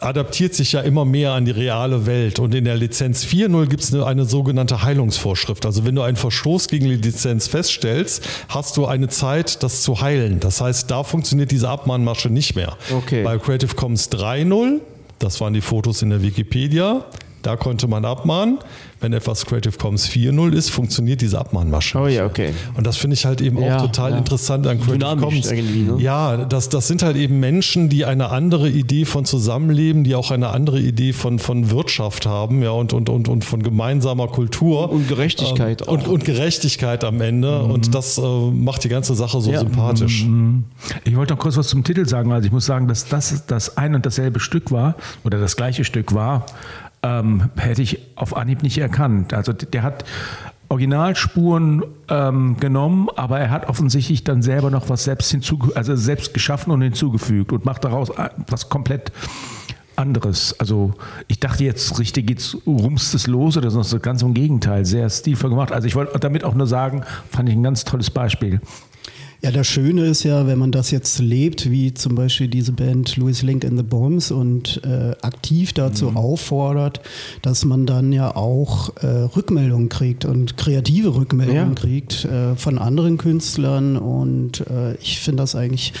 adaptiert sich ja immer mehr an die reale Welt und in der Lizenz 4.0 gibt es eine, eine sogenannte Heilungsvorschrift. Also wenn du einen Verstoß gegen die Lizenz feststellst, hast du eine Zeit, das zu heilen. Das heißt, da funktioniert diese Abmahnmasche nicht mehr. Okay. Bei Creative Commons 3.0, das waren die Fotos in der Wikipedia, Da konnte man abmahnen. Wenn etwas Creative Commons 4.0 ist, funktioniert diese Abmahnmasche. Oh ja, okay. Und das finde ich halt eben Ja, auch total ja. interessant an Creative Dynamisch Commons. irgendwie, ne? Ja, das, das sind halt eben Menschen, die eine andere Idee von Zusammenleben, die auch eine andere Idee von, von Wirtschaft haben, ja, und, und, und, und von gemeinsamer Kultur. Und Gerechtigkeit Ähm, und, auch. und Gerechtigkeit am Ende. Und das äh, macht die ganze Sache so Ja. sympathisch. Ich wollte noch kurz was zum Titel sagen. Also ich muss sagen, dass das das ein und dasselbe Stück war oder das gleiche Stück war, ähm, hätte ich auf Anhieb nicht erkannt. Also der hat Originalspuren ähm, genommen, aber er hat offensichtlich dann selber noch was selbst hinzuge also selbst geschaffen und hinzugefügt und macht daraus was komplett anderes. Also ich dachte jetzt richtig geht's rumst es los oder sonst ganz im Gegenteil, sehr stilvoll gemacht. Also ich wollte damit auch nur sagen, fand ich ein ganz tolles Beispiel. Ja, das Schöne ist ja, wenn man das jetzt lebt, wie zum Beispiel diese Band Louis Link and the Bombs und äh, aktiv dazu auffordert, dass man dann ja auch äh, Rückmeldungen kriegt und kreative Rückmeldungen Ja. kriegt äh, von anderen Künstlern. Und äh, ich finde das eigentlich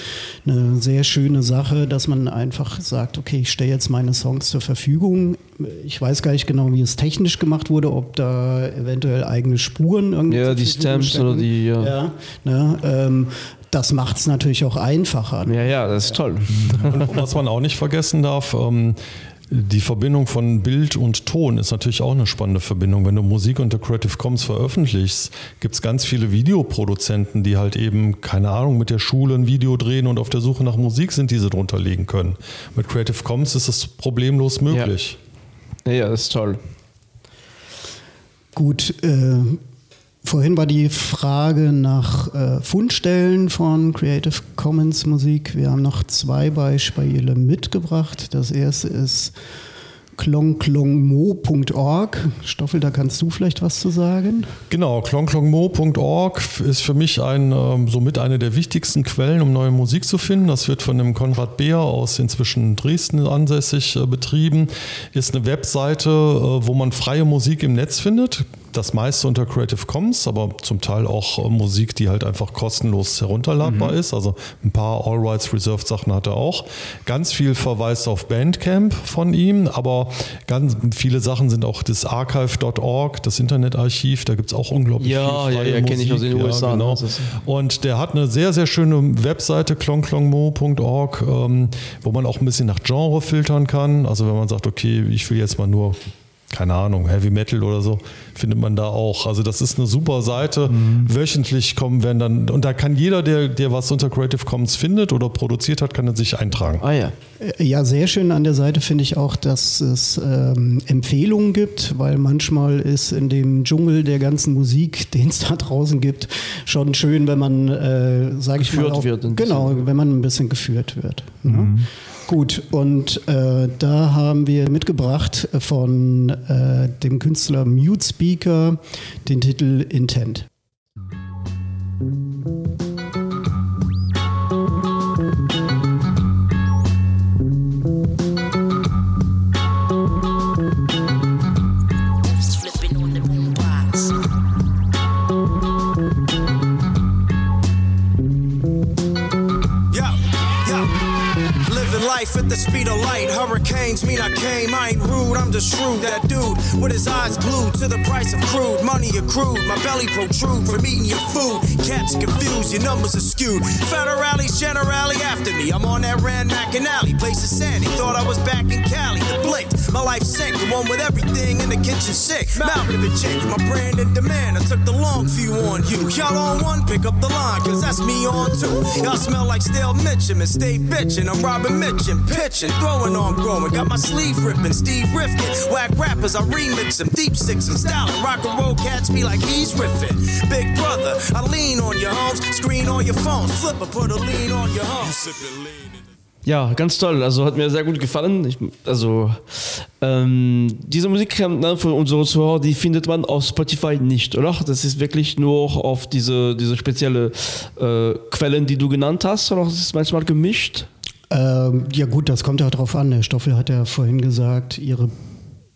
eine sehr schöne Sache, dass man einfach sagt, okay, ich stelle jetzt meine Songs zur Verfügung. Ich weiß gar nicht genau, wie es technisch gemacht wurde, ob da eventuell eigene Spuren irgendwie Ja, die Stamps oder die, ja. ja ne, ähm, das macht es natürlich auch einfacher. Ja, ja, das ist toll. Und was man auch nicht vergessen darf, ähm, die Verbindung von Bild und Ton ist natürlich auch eine spannende Verbindung. Wenn du Musik unter Creative Commons veröffentlichst, gibt es ganz viele Videoproduzenten, die halt eben, keine Ahnung, mit der Schule ein Video drehen und auf der Suche nach Musik sind, die sie drunter legen können. Mit Creative Commons ist es problemlos möglich. Ja, ja, das ist toll. Gut, äh, vorhin war die Frage nach äh, Fundstellen von Creative Commons Musik. Wir haben noch zwei Beispiele mitgebracht. Das erste ist klongklongmo.org. Stoffel, da kannst du vielleicht was zu sagen. Genau, klongklongmo.org ist für mich ein, ähm, somit eine der wichtigsten Quellen, um neue Musik zu finden. Das wird von dem Konrad Beer aus inzwischen Dresden ansässig äh, betrieben. Ist eine Webseite, äh, wo man freie Musik im Netz findet. Das meiste unter Creative Commons, aber zum Teil auch äh, Musik, die halt einfach kostenlos herunterladbar ist. Also ein paar All Rights Reserved Sachen hat er auch. Ganz viel verweist auf Bandcamp von ihm, aber ganz viele Sachen sind auch das archive.org, das Internetarchiv. Da gibt es auch unglaublich Ja, viel ja, freie ja, kenn ich aus den Musik. USA, Ja, genau. Und der hat eine sehr, sehr schöne Webseite, klongklongmo.org, ähm, wo man auch ein bisschen nach Genre filtern kann. Also wenn man sagt, okay, ich will jetzt mal nur keine Ahnung, Heavy Metal oder so, findet man da auch. Also das ist eine super Seite. Wöchentlich kommen werden dann, und da kann jeder, der, der was unter Creative Commons findet oder produziert hat, kann er sich eintragen. Ah ja. Äh, Ja, sehr schön an der Seite finde ich auch, dass es ähm, Empfehlungen gibt, weil manchmal ist in dem Dschungel der ganzen Musik, <laughs> den es da draußen gibt, schon schön, wenn man, äh, sage ich mal, Geführt auch, genau, wenn man ein bisschen geführt wird. Ne? Gut, und äh, da haben wir mitgebracht von äh, dem Künstler Mute Speaker den Titel Intent. flipping Mean I came. I ain't rude, I'm just shrewd. That dude with his eyes glued to the price of crude. Money accrued, my belly protrude from eating your food. Cats confused, your numbers are skewed. Federales, generally after me. I'm on that Rand Alley. Place is sandy. Thought I was back in Cali. The blinked, my life sank. The one with everything in the kitchen sick. Mouth if it changed my brand and demand. I took the long view on you. Y'all on one, pick up the line, cause that's me on two. Y'all smell like stale Mitchum and stay bitchin'. I'm Robin Mitchum, pitching, throwing on growing. Got my sleeve ripping, Steve Rifkin. Whack rappers, I remix them, deep six them, styling. Rock and roll cats me like he's riffing. Big brother, I lean on your homes, screen on your phones. Flipper, put a lean on your homes. Ja, ganz toll. Also hat mir sehr gut gefallen. Ich, also ähm, diese Musik ne, von unseren Zuhörer, die findet man auf Spotify nicht, oder? Das ist wirklich nur auf diese, diese spezielle äh, Quellen, die du genannt hast, oder ist es manchmal gemischt? Ähm, ja gut, das kommt ja drauf an. Der Stoffel hat ja vorhin gesagt, ihre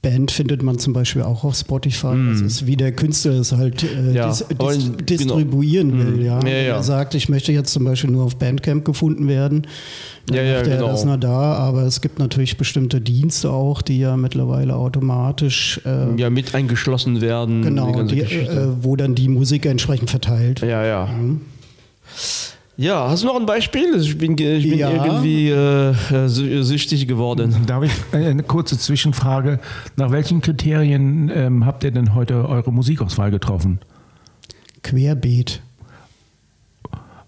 Band findet man zum Beispiel auch auf Spotify. Das ist wie der Künstler es halt äh, Ja, dis dis in- distribuieren genau. will. Mhm. Ja. Ja, ja. Er sagt, ich möchte jetzt zum Beispiel nur auf Bandcamp gefunden werden. Dann Ja, ja, macht er genau. das nur da, aber es gibt natürlich bestimmte Dienste auch, die ja mittlerweile automatisch äh, Ja, mit eingeschlossen werden. die genau, die, Geschichte. äh, wo dann die Musik entsprechend verteilt. Ja, ja. Ja, hast du noch ein Beispiel? Ich bin, ich bin Ja. irgendwie äh, äh, sü- süchtig geworden. Darf ich äh, eine kurze Zwischenfrage? Nach welchen Kriterien ähm, habt ihr denn heute eure Musikauswahl getroffen? Querbeet.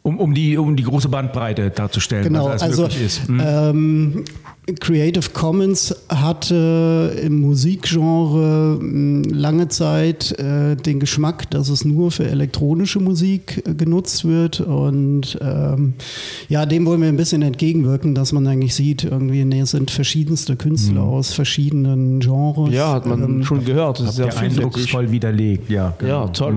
Um, um, die, um die große Bandbreite darzustellen, Genau, was also möglich ist. Hm? ähm, Creative Commons hatte im Musikgenre mh, lange Zeit äh, den Geschmack, dass es nur für elektronische Musik äh, genutzt wird und ähm, ja, dem wollen wir ein bisschen entgegenwirken, dass man eigentlich sieht, irgendwie nee, es sind verschiedenste Künstler aus verschiedenen Genres. Ja, hat man Ähm, schon gehört. Das ist vielfältig. eindrucksvoll widerlegt, ja. Ja, genau. toll.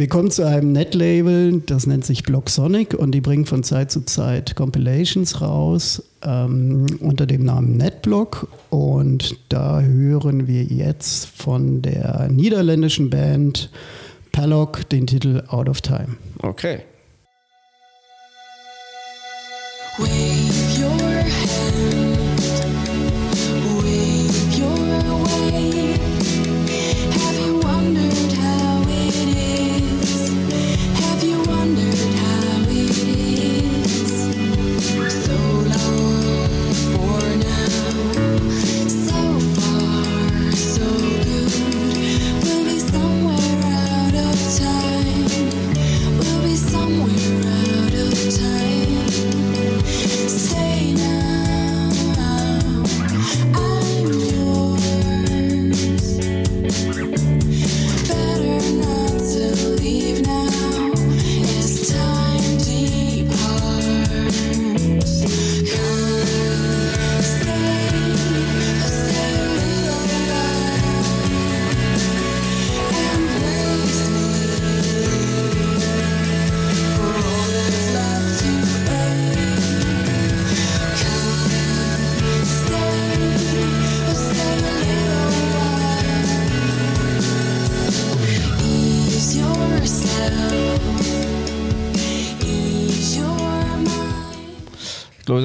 Wir kommen zu einem Netlabel, das nennt sich Block Sonic und die bringen von Zeit zu Zeit Compilations raus ähm, unter dem Namen Netblock und da hören wir jetzt von der niederländischen Band Pallock den Titel Out of Time. Okay.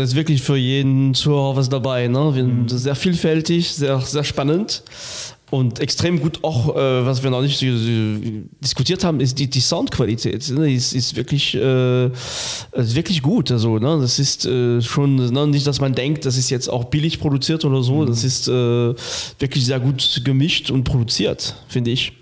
Ist wirklich für jeden Zuhörer was dabei. Ne? Sind sehr vielfältig, sehr, sehr spannend. Und extrem gut auch, äh, was wir noch nicht diskutiert haben, ist die, die Soundqualität. Ne? Ist, ist, wirklich, äh, ist wirklich gut. Also, ne? Das ist äh, schon ne? nicht, dass man denkt, das ist jetzt auch billig produziert oder so. Das ist äh, wirklich sehr gut gemischt und produziert, finde ich.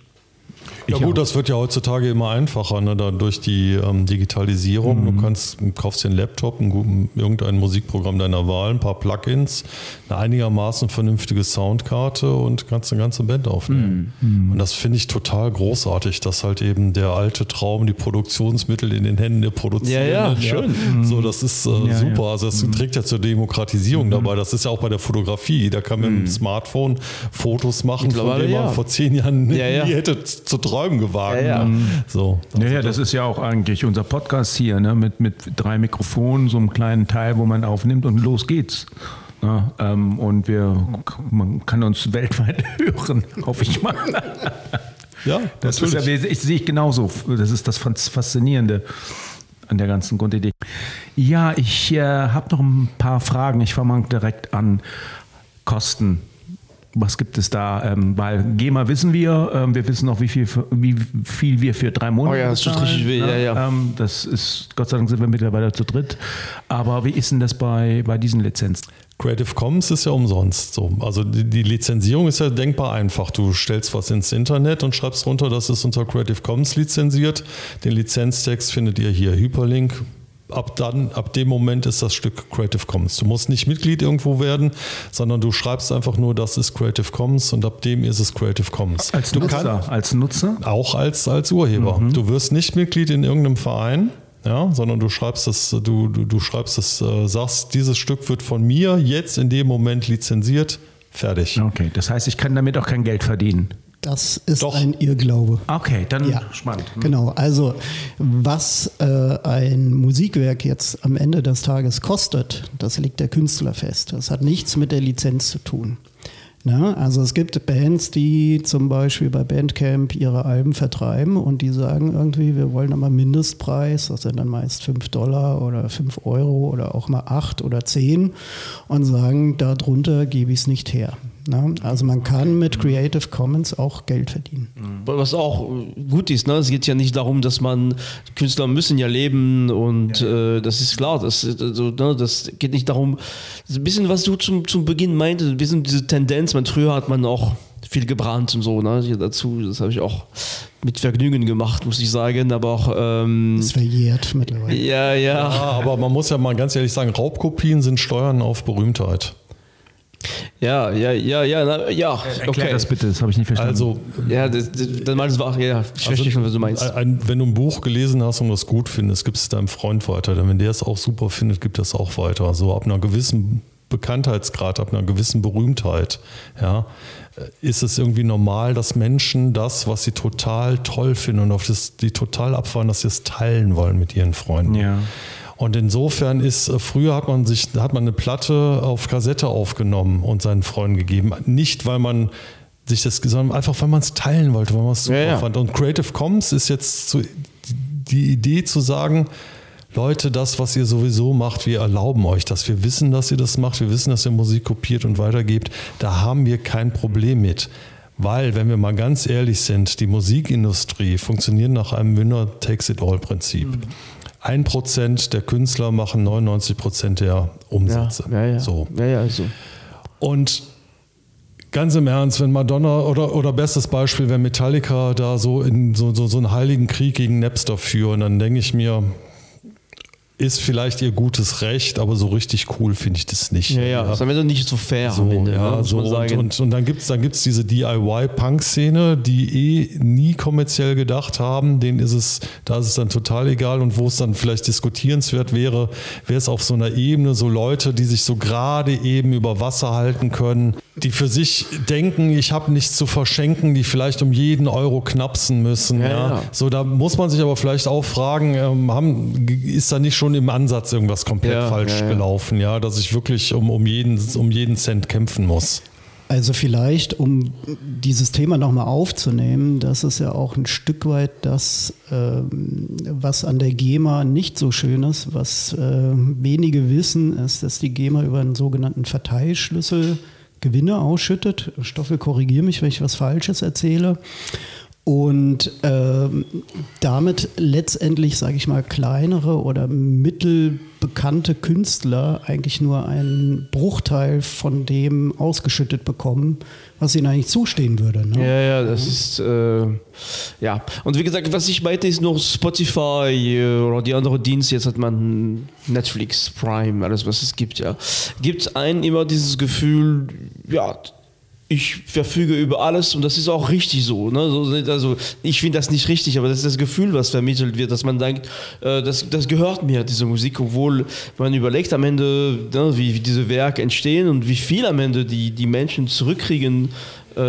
Ja gut, das wird ja heutzutage immer einfacher, ne, da durch die ähm, Digitalisierung. Mhm. Du kannst, du kaufst dir einen Laptop, ein, guten- irgendein Musikprogramm deiner Wahl, ein paar Plugins, eine einigermaßen vernünftige Soundkarte und kannst eine ganze Band aufnehmen. Mhm. Und das finde ich total großartig, dass halt eben der alte Traum, die Produktionsmittel in den Händen der Produzierenden. Ja, ja, schön. So, das ist äh, Ja, super. Also das trägt ja zur Demokratisierung dabei. Das ist ja auch bei der Fotografie. Jeder kann mit dem Smartphone Fotos machen, von Mittlerweile denen man vor zehn Jahren Ja, ja. nie hätte zu träumen gewagt. Ja, ja. Ne? So. Ja, ja, das ist ja auch eigentlich unser Podcast hier, ne? mit, mit drei Mikrofonen, so einem kleinen Teil, wo man aufnimmt und los geht's. Ja, ähm, und wir, man kann uns weltweit <laughs> hören, hoffe ich mal. <laughs> Ja, Das ist ja, ich sehe ich genauso. Das ist das Faszinierende an der ganzen Grundidee. Ja, ich äh, habe noch ein paar Fragen. Ich fange mal direkt an. Kosten. Was gibt es da? Ähm, weil GEMA wissen wir, ähm, wir wissen auch, wie viel, für, wie viel wir für drei Monate Oh ja, das tut richtig weh, ne? ja, ja. Ähm, das ist, Gott sei Dank sind wir mittlerweile zu dritt. Aber wie ist denn das bei, bei diesen Lizenzen? Creative Commons ist ja umsonst so. Also die, die Lizenzierung ist ja denkbar einfach. Du stellst was ins Internet und schreibst runter, das ist unter Creative Commons lizenziert. Den Lizenztext findet ihr hier, Hyperlink. Ab dann, ab dem Moment ist das Stück Creative Commons. Du musst nicht Mitglied irgendwo werden, sondern du schreibst einfach nur, das ist Creative Commons und ab dem ist es Creative Commons. Als du Nutzer? als Nutzer? Auch als, als Urheber. Du wirst nicht Mitglied in irgendeinem Verein, ja, sondern du schreibst das, du, du, du schreibst das, äh, sagst, dieses Stück wird von mir jetzt in dem Moment lizenziert, fertig. Okay, das heißt, ich kann damit auch kein Geld verdienen. Das ist Doch. ein Irrglaube. Okay, dann Ja, spannend. Hm. Genau, also was äh, ein Musikwerk jetzt am Ende des Tages kostet, das legt der Künstler fest. Das hat nichts mit der Lizenz zu tun. Ne? Also es gibt Bands, die zum Beispiel bei Bandcamp ihre Alben vertreiben und die sagen irgendwie, wir wollen aber Mindestpreis, das sind dann meist 5 Dollar oder 5 Euro oder auch mal 8 oder 10 und sagen, darunter gebe ich es nicht her. Ne? Also man kann mit Creative Commons auch Geld verdienen. Was auch gut ist, ne? es geht ja nicht darum, dass man, Künstler müssen ja leben und äh, das ist klar, das, also, ne, das geht nicht darum, ein bisschen, was du zum, zum Beginn meintest, ein bisschen diese Tendenz, man, früher hat man auch viel gebrannt und so, ne? Hier dazu, das habe ich auch mit Vergnügen gemacht, muss ich sagen, aber auch ähm, Das verjährt mittlerweile. ja, ja, Ja, aber man muss ja mal ganz ehrlich sagen, Raubkopien sind Steuern auf Berühmtheit. Ja, ja, ja, ja, na, ja, Erklär okay. das bitte, das habe ich nicht verstanden. Also, Ja, das, das, dann meinst du, ja, ich verstehe schon, was du meinst. Ein, wenn du ein Buch gelesen hast und das gut findest, gibst es deinem Freund weiter. Denn wenn der es auch super findet, gibt er es auch weiter. So ab einer gewissen Bekanntheitsgrad, ab einer gewissen Berühmtheit, ja, ist es irgendwie normal, dass Menschen das, was sie total toll finden und auf das die total abfahren, dass sie es teilen wollen mit ihren Freunden. Ja. Und insofern ist, äh, früher hat man sich, hat man eine Platte auf Kassette aufgenommen und seinen Freunden gegeben. Nicht, weil man sich das, sondern einfach, weil man es teilen wollte, weil man es super Ja, ja. fand. Und Creative Commons ist jetzt so die Idee zu sagen, Leute, das, was ihr sowieso macht, wir erlauben euch das. Wir wissen, dass ihr das macht. Wir wissen, dass ihr Musik kopiert und weitergebt. Da haben wir kein Problem mit. Weil, wenn wir mal ganz ehrlich sind, die Musikindustrie funktioniert nach einem Winner-Takes-it-all-Prinzip. Ein Prozent der Künstler machen 99 Prozent der ja, Umsätze. ja, ja. So. ja, ja, so. Und ganz im Ernst, wenn Madonna oder, oder bestes Beispiel, wenn Metallica da so in so, so, so einen heiligen Krieg gegen Napster führen, dann denke ich mir, ist vielleicht ihr gutes Recht, aber so richtig cool finde ich das nicht. Ja, ja, das ist am Ende nicht so fair So, Ende, ja, ne, so und, und, und dann gibt es dann gibt's diese DIY-Punk-Szene, die eh nie kommerziell gedacht haben. Denen ist es, da ist es dann total egal. Und wo es dann vielleicht diskutierenswert wäre, wäre es auf so einer Ebene so Leute, die sich so gerade eben über Wasser halten können, die für sich denken, ich habe nichts zu verschenken, die vielleicht um jeden Euro knapsen müssen. Ja, Ja, ja. So, da muss man sich aber vielleicht auch fragen, ähm, haben, ist da nicht schon im Ansatz irgendwas komplett Ja, falsch gelaufen, ja, dass ich wirklich um, um, jeden, um jeden Cent kämpfen muss. Also vielleicht, um dieses Thema nochmal aufzunehmen, das ist ja auch ein Stück weit das, ähm, was an der GEMA nicht so schön ist. Was äh, wenige wissen, ist, dass die GEMA über einen sogenannten Verteilschlüssel Gewinne ausschüttet. Stoffel, korrigiere mich, wenn ich was Falsches erzähle. Und ähm, damit letztendlich, sage ich mal, kleinere oder mittelbekannte Künstler eigentlich nur einen Bruchteil von dem ausgeschüttet bekommen, was ihnen eigentlich zustehen würde. Ne? Ja, ja, das ist, äh, ja. Und wie gesagt, was ich meinte, ist noch Spotify äh, oder die anderen Dienste. Jetzt hat man Netflix, Prime, alles, was es gibt, ja. Gibt einen immer dieses Gefühl, ja, ich verfüge über alles und das ist auch richtig so. Ne? So, Also ich finde das nicht richtig, aber das ist das Gefühl, was vermittelt wird, dass man denkt, äh, das, das gehört mir, diese Musik, obwohl man überlegt am Ende, ne, wie, wie diese Werke entstehen und wie viel am Ende die, die Menschen zurückkriegen,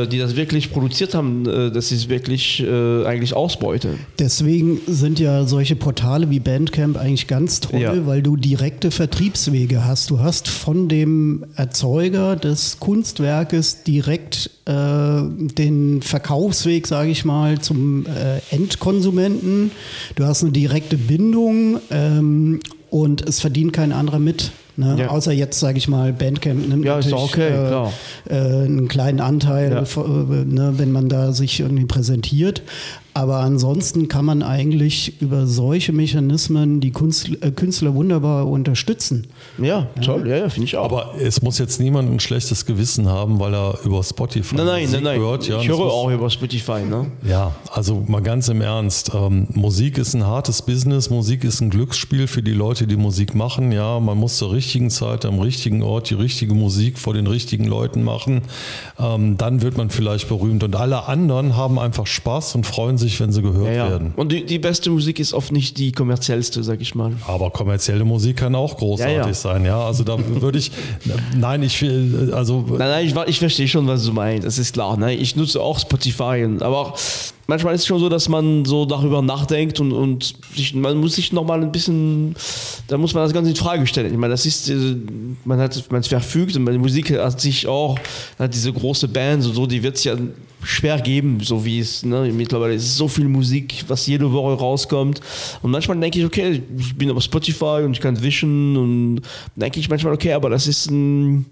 die das wirklich produziert haben, äh, das ist wirklich äh, eigentlich Ausbeute. Deswegen sind ja solche Portale wie Bandcamp eigentlich ganz toll, Ja. weil du direkte Vertriebswege hast. Du hast von dem Erzeuger des Kunstwerkes direkt äh, den Verkaufsweg, sage ich mal, zum äh, Endkonsumenten. Du hast eine direkte Bindung ähm, und es verdient kein anderer mit. Ne? Ja. Außer jetzt, sage ich mal, Bandcamp nimmt Ja, natürlich okay, äh, äh, einen kleinen Anteil, Ja. äh, ne, wenn man da sich irgendwie präsentiert. Aber ansonsten kann man eigentlich über solche Mechanismen die Kunst, äh, Künstler wunderbar unterstützen. Ja, toll, ja, ja finde ich auch. Aber es muss jetzt niemand ein schlechtes Gewissen haben, weil er über Spotify nein, nein, Musik nein, nein. hört. Ja, ich höre muss- auch über Spotify, ne? Ja, also mal ganz im Ernst. Ähm, Musik ist ein hartes Business. Musik ist ein Glücksspiel für die Leute, die Musik machen. Ja, man muss zur richtigen Zeit am richtigen Ort die richtige Musik vor den richtigen Leuten machen. Ähm, dann wird man vielleicht berühmt. Und alle anderen haben einfach Spaß und freuen sich, wenn sie gehört Ja, ja. werden. Und die, die beste Musik ist oft nicht die kommerziellste, sag ich mal. Aber kommerzielle Musik kann auch großartig Ja, ja. sein. Ja, also da würde ich, nein, ich will, also Nein, nein, ich, ich verstehe schon, was du meinst. Das ist klar. Ne? Ich nutze auch Spotify, aber auch, manchmal ist es schon so, dass man so darüber nachdenkt und, und sich, man muss sich noch mal ein bisschen, da muss man das Ganze in Frage stellen. Ich meine, das ist, äh, man hat, man ist verfügt und die Musik hat sich auch, hat diese große Band und so, die wird es ja schwer geben, so wie es, ne, mittlerweile ist so viel Musik, was jede Woche rauskommt. Und manchmal denke ich, okay, ich bin auf Spotify und ich kann wischen und denke ich manchmal, okay, aber das ist ein,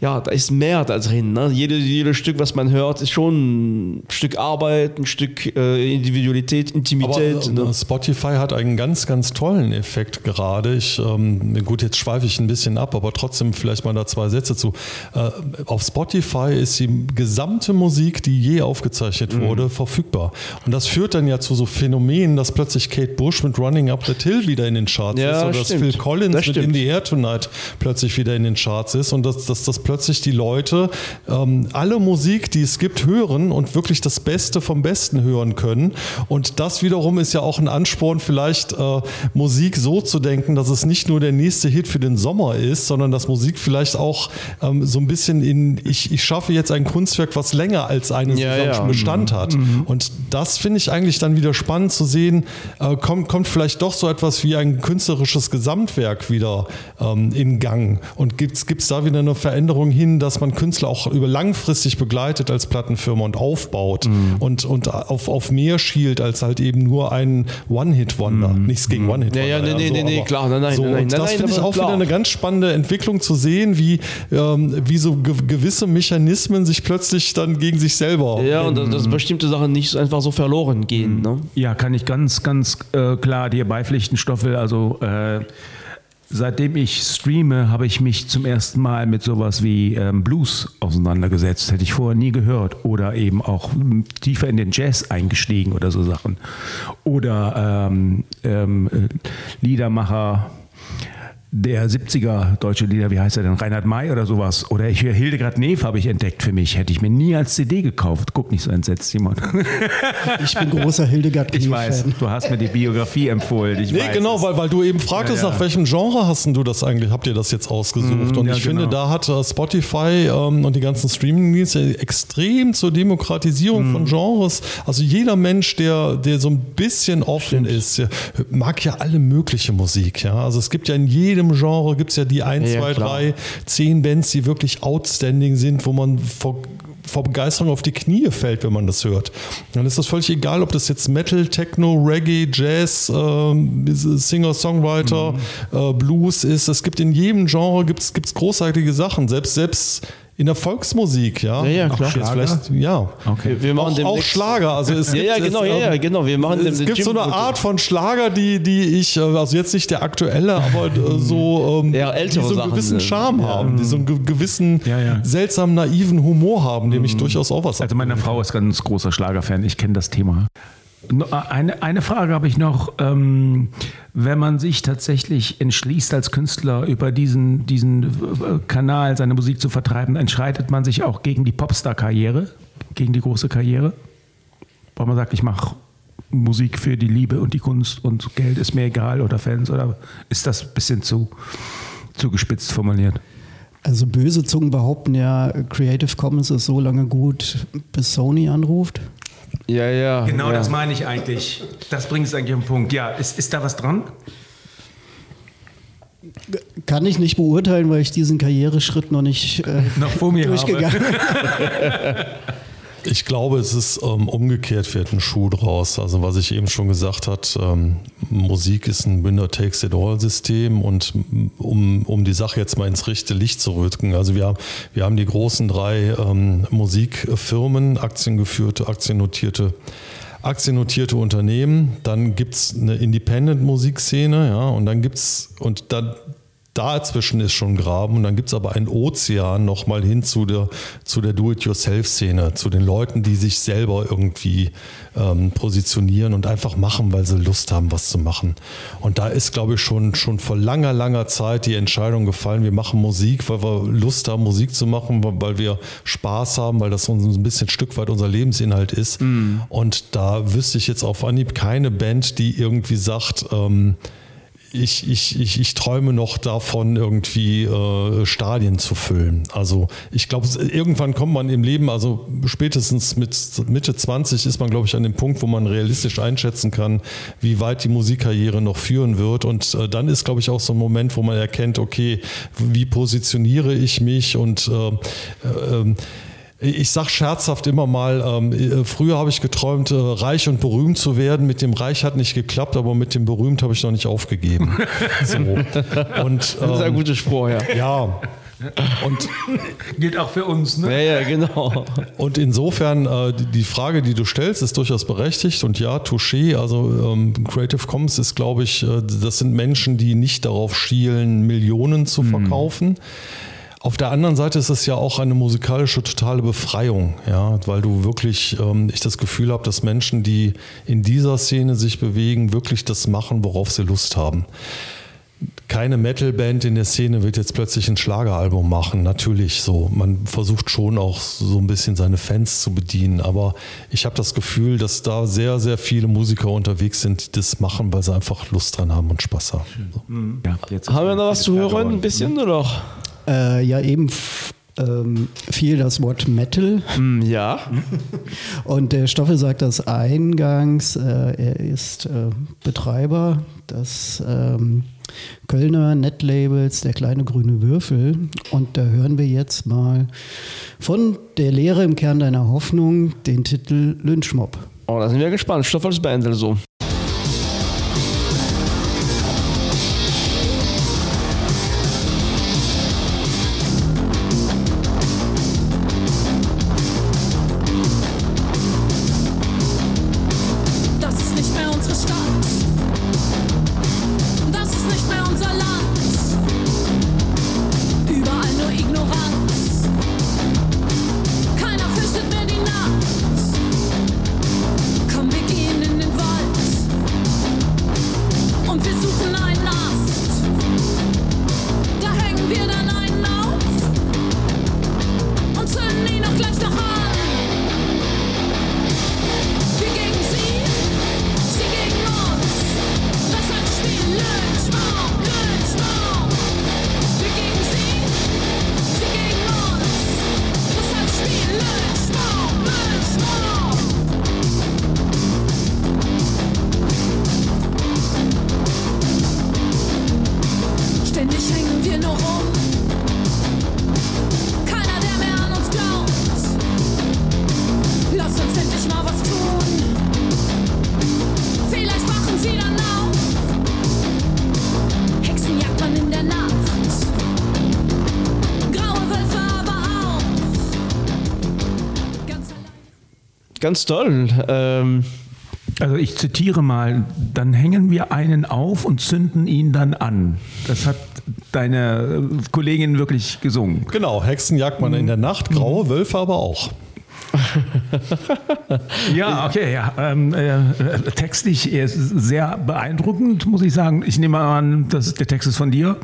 ja, da ist mehr da drin. Ne? Jede, jedes Stück, was man hört, ist schon ein Stück Arbeit, ein Stück äh, Individualität, Intimität. Aber, äh, ne? Spotify hat einen ganz, ganz tollen Effekt gerade. Ich, ähm, gut, jetzt schweife ich ein bisschen ab, aber trotzdem vielleicht mal da zwei Sätze zu. Äh, auf Spotify ist die gesamte Musik, die je aufgezeichnet Mhm. wurde, verfügbar. Und das führt dann ja zu so Phänomenen, dass plötzlich Kate Bush mit Running Up the Hill wieder in den Charts Ja, ist oder dass stimmt. Phil Collins Das mit. In the Air Tonight plötzlich wieder in den Charts ist und dass, dass, dass plötzlich die Leute ähm, alle Musik, die es gibt, hören und wirklich das Beste vom Besten hören können. Und das wiederum ist ja auch ein Ansporn, vielleicht äh, Musik so zu denken, dass es nicht nur der nächste Hit für den Sommer ist, sondern dass Musik vielleicht auch ähm, so ein bisschen in, ich, ich schaffe jetzt ein Kunstwerk, was länger als eine Ja, ja. schon Bestand hat. Und das finde ich eigentlich dann wieder spannend zu sehen, äh, kommt, kommt vielleicht doch so etwas wie ein künstlerisches Gesamtwerk wieder ähm, in Gang. Und gibt es da wieder eine Veränderung hin, dass man Künstler auch über langfristig begleitet als Plattenfirma und aufbaut und, und auf, auf mehr schielt als halt eben nur ein One-Hit-Wonder. Nichts gegen One-Hit-Wonder. Ja, ja, nee, nee, nee, nee, aber klar, nein, nein, so, nein, nein, und nein, das finde ich auch wieder klar. eine ganz spannende Entwicklung zu sehen, wie, ähm, wie so ge gewisse Mechanismen sich plötzlich dann gegen sich selber Ja, und dass, dass bestimmte Sachen nicht einfach so verloren gehen. Ne? Ja, kann ich ganz, ganz äh, klar dir beipflichten, Stoffel. Also äh, seitdem ich streame, habe ich mich zum ersten Mal mit sowas wie ähm, Blues auseinandergesetzt. Hätte ich vorher nie gehört. Oder eben auch m, tiefer in den Jazz eingestiegen oder so Sachen. Oder ähm, ähm, äh, Liedermacher der 70er deutsche Lieder, wie heißt er denn? Reinhard May oder sowas. Oder ich Hildegard Neef habe ich entdeckt für mich. Hätte ich mir nie als CD gekauft. Guck nicht so entsetzt, Simon. <laughs> Ich bin großer Hildegard Ich weiß, du hast mir die Biografie empfohlen. Ich Nee, weiß genau, es. weil, weil du eben fragtest, Ja, ja. nach welchem Genre hast denn du das eigentlich, habt ihr das jetzt ausgesucht? und ja, ich finde, genau. da hat äh, Spotify ähm, und die ganzen Streaming-Dienste extrem zur Demokratisierung von Genres. Also jeder Mensch, der, der so ein bisschen offen ist, der mag ja alle mögliche Musik. Ja? Also es gibt ja in jedem Genre, gibt es ja die 1, Ja, 2, klar. 3, 10 Bands, die wirklich outstanding sind, wo man vor vor Begeisterung auf die Knie fällt, wenn man das hört. Dann ist das völlig egal, ob das jetzt Metal, Techno, Reggae, Jazz, ähm, Singer, Songwriter, äh, Blues ist. Es gibt in jedem Genre gibt's, gibt's großartige Sachen. Selbst selbst in der Volksmusik, ja. Ja, ja, klar. Jetzt vielleicht, ja. Okay. Wir machen Auch, auch Schlager. Also es <laughs> Ja, gibt, ja, es, genau, ja, ja, ähm, genau. Wir machen es gibt so eine Art von Schlager, die, die ich, äh, also jetzt nicht der aktuelle, aber äh, so, ähm, Ja, ältere die so einen Sachen, gewissen äh, Charme haben, die so einen ge- gewissen Ja, ja. seltsam naiven Humor haben, dem ich durchaus auch was Also meine Frau ist ganz großer Schlagerfan. Ich kenne das Thema. No- Eine, eine Frage habe ich noch. Ähm, wenn man sich tatsächlich entschließt, als Künstler über diesen, diesen äh, Kanal seine Musik zu vertreiben, entscheidet man sich auch gegen die Popstar-Karriere, gegen die große Karriere? Weil man sagt, ich mache Musik für die Liebe und die Kunst und Geld ist mir egal oder Fans oder ist das ein bisschen zu, zu gespitzt formuliert? Also böse Zungen behaupten ja, Creative Commons ist so lange gut, bis Sony anruft. Ja, ja. Genau ja. das meine ich eigentlich. Das bringt es eigentlich auf den Punkt. Ja, ist, ist da was dran? Kann ich nicht beurteilen, weil ich diesen Karriereschritt noch nicht äh, Noch vor mir durchgegangen bin. <laughs> <laughs> Ich glaube, es ist ähm, umgekehrt wird ein Schuh draus. Also was ich eben schon gesagt hat, ähm, Musik ist ein Winner takes it all System und um, um die Sache jetzt mal ins rechte Licht zu rücken. Also wir, haben- wir haben die großen drei ähm, Musikfirmen, aktiengeführte, aktiennotierte aktiennotierte Unternehmen, dann gibt es eine Independent-Musikszene, ja, und dann gibt es, und dann dazwischen ist schon Graben und dann gibt es aber einen Ozean nochmal hin zu der, zu der Do-it-yourself-Szene, zu den Leuten, die sich selber irgendwie ähm, positionieren und einfach machen, weil sie Lust haben, was zu machen. Und da ist, glaube ich, schon, schon vor langer, langer Zeit die Entscheidung gefallen, wir machen Musik, weil wir Lust haben, Musik zu machen, weil wir Spaß haben, weil das uns ein bisschen ein Stück weit unser Lebensinhalt ist. Und da wüsste ich jetzt auf Anhieb keine Band, die irgendwie sagt, ähm, ich, ich, ich, ich träume noch davon, irgendwie äh, Stadien zu füllen. Also ich glaube, irgendwann kommt man im Leben, also spätestens mit Mitte 20 ist man, glaube ich, an dem Punkt, wo man realistisch einschätzen kann, wie weit die Musikkarriere noch führen wird. Und äh, dann ist, glaube ich, auch so ein Moment, wo man erkennt, okay, wie positioniere ich mich und äh, äh, ich sag scherzhaft immer mal, ähm, äh, früher habe ich geträumt, äh, reich und berühmt zu werden. Mit dem Reich hat nicht geklappt, aber mit dem berühmt habe ich noch nicht aufgegeben. <laughs> so. Und, ähm, Das ist ein guter Spruch, ja. ja. Und, Gilt auch für uns, ne? Ja, ja, genau. und insofern, äh, die- Frage, die du stellst, ist durchaus berechtigt. Und ja, Touché, also ähm, Creative Commons ist, glaube ich, äh, das sind Menschen, die nicht darauf schielen, Millionen zu verkaufen. Auf der anderen Seite ist es ja auch eine musikalische totale Befreiung, ja, weil du wirklich, ähm, ich das Gefühl habe, dass Menschen, die in dieser Szene sich bewegen, wirklich das machen, worauf sie Lust haben. Keine Metalband in der Szene wird jetzt plötzlich ein Schlageralbum machen, natürlich so. Man versucht schon auch so ein bisschen seine Fans zu bedienen, aber ich habe das Gefühl, dass da sehr, sehr viele Musiker unterwegs sind, die das machen, weil sie einfach Lust dran haben und Spaß haben. So. Ja, jetzt ist Haben wir noch was zu hören? Ein bisschen oder? Äh, ja, eben ähm, fiel das Wort Metal. Hm, ja. <laughs> Und der Stoffel sagt das eingangs, äh, er ist äh, Betreiber des ähm, Kölner Netlabels Der kleine grüne Würfel. Und da hören wir jetzt mal von Der Lehre im Kern deiner Hoffnung den Titel Lynchmob. Oh, da sind wir gespannt. Stoff als Band also. Das Ganz toll. Ähm, Also ich zitiere mal, dann hängen wir einen auf und zünden ihn dann an. Das hat deine äh, Kollegin wirklich gesungen. Genau, Hexen jagt man in der Nacht, graue Wölfe aber auch. <laughs> Ja, okay, ja. Ähm, äh, äh, textlich er ist sehr beeindruckend, muss ich sagen. Ich nehme an, das, der Text ist von dir.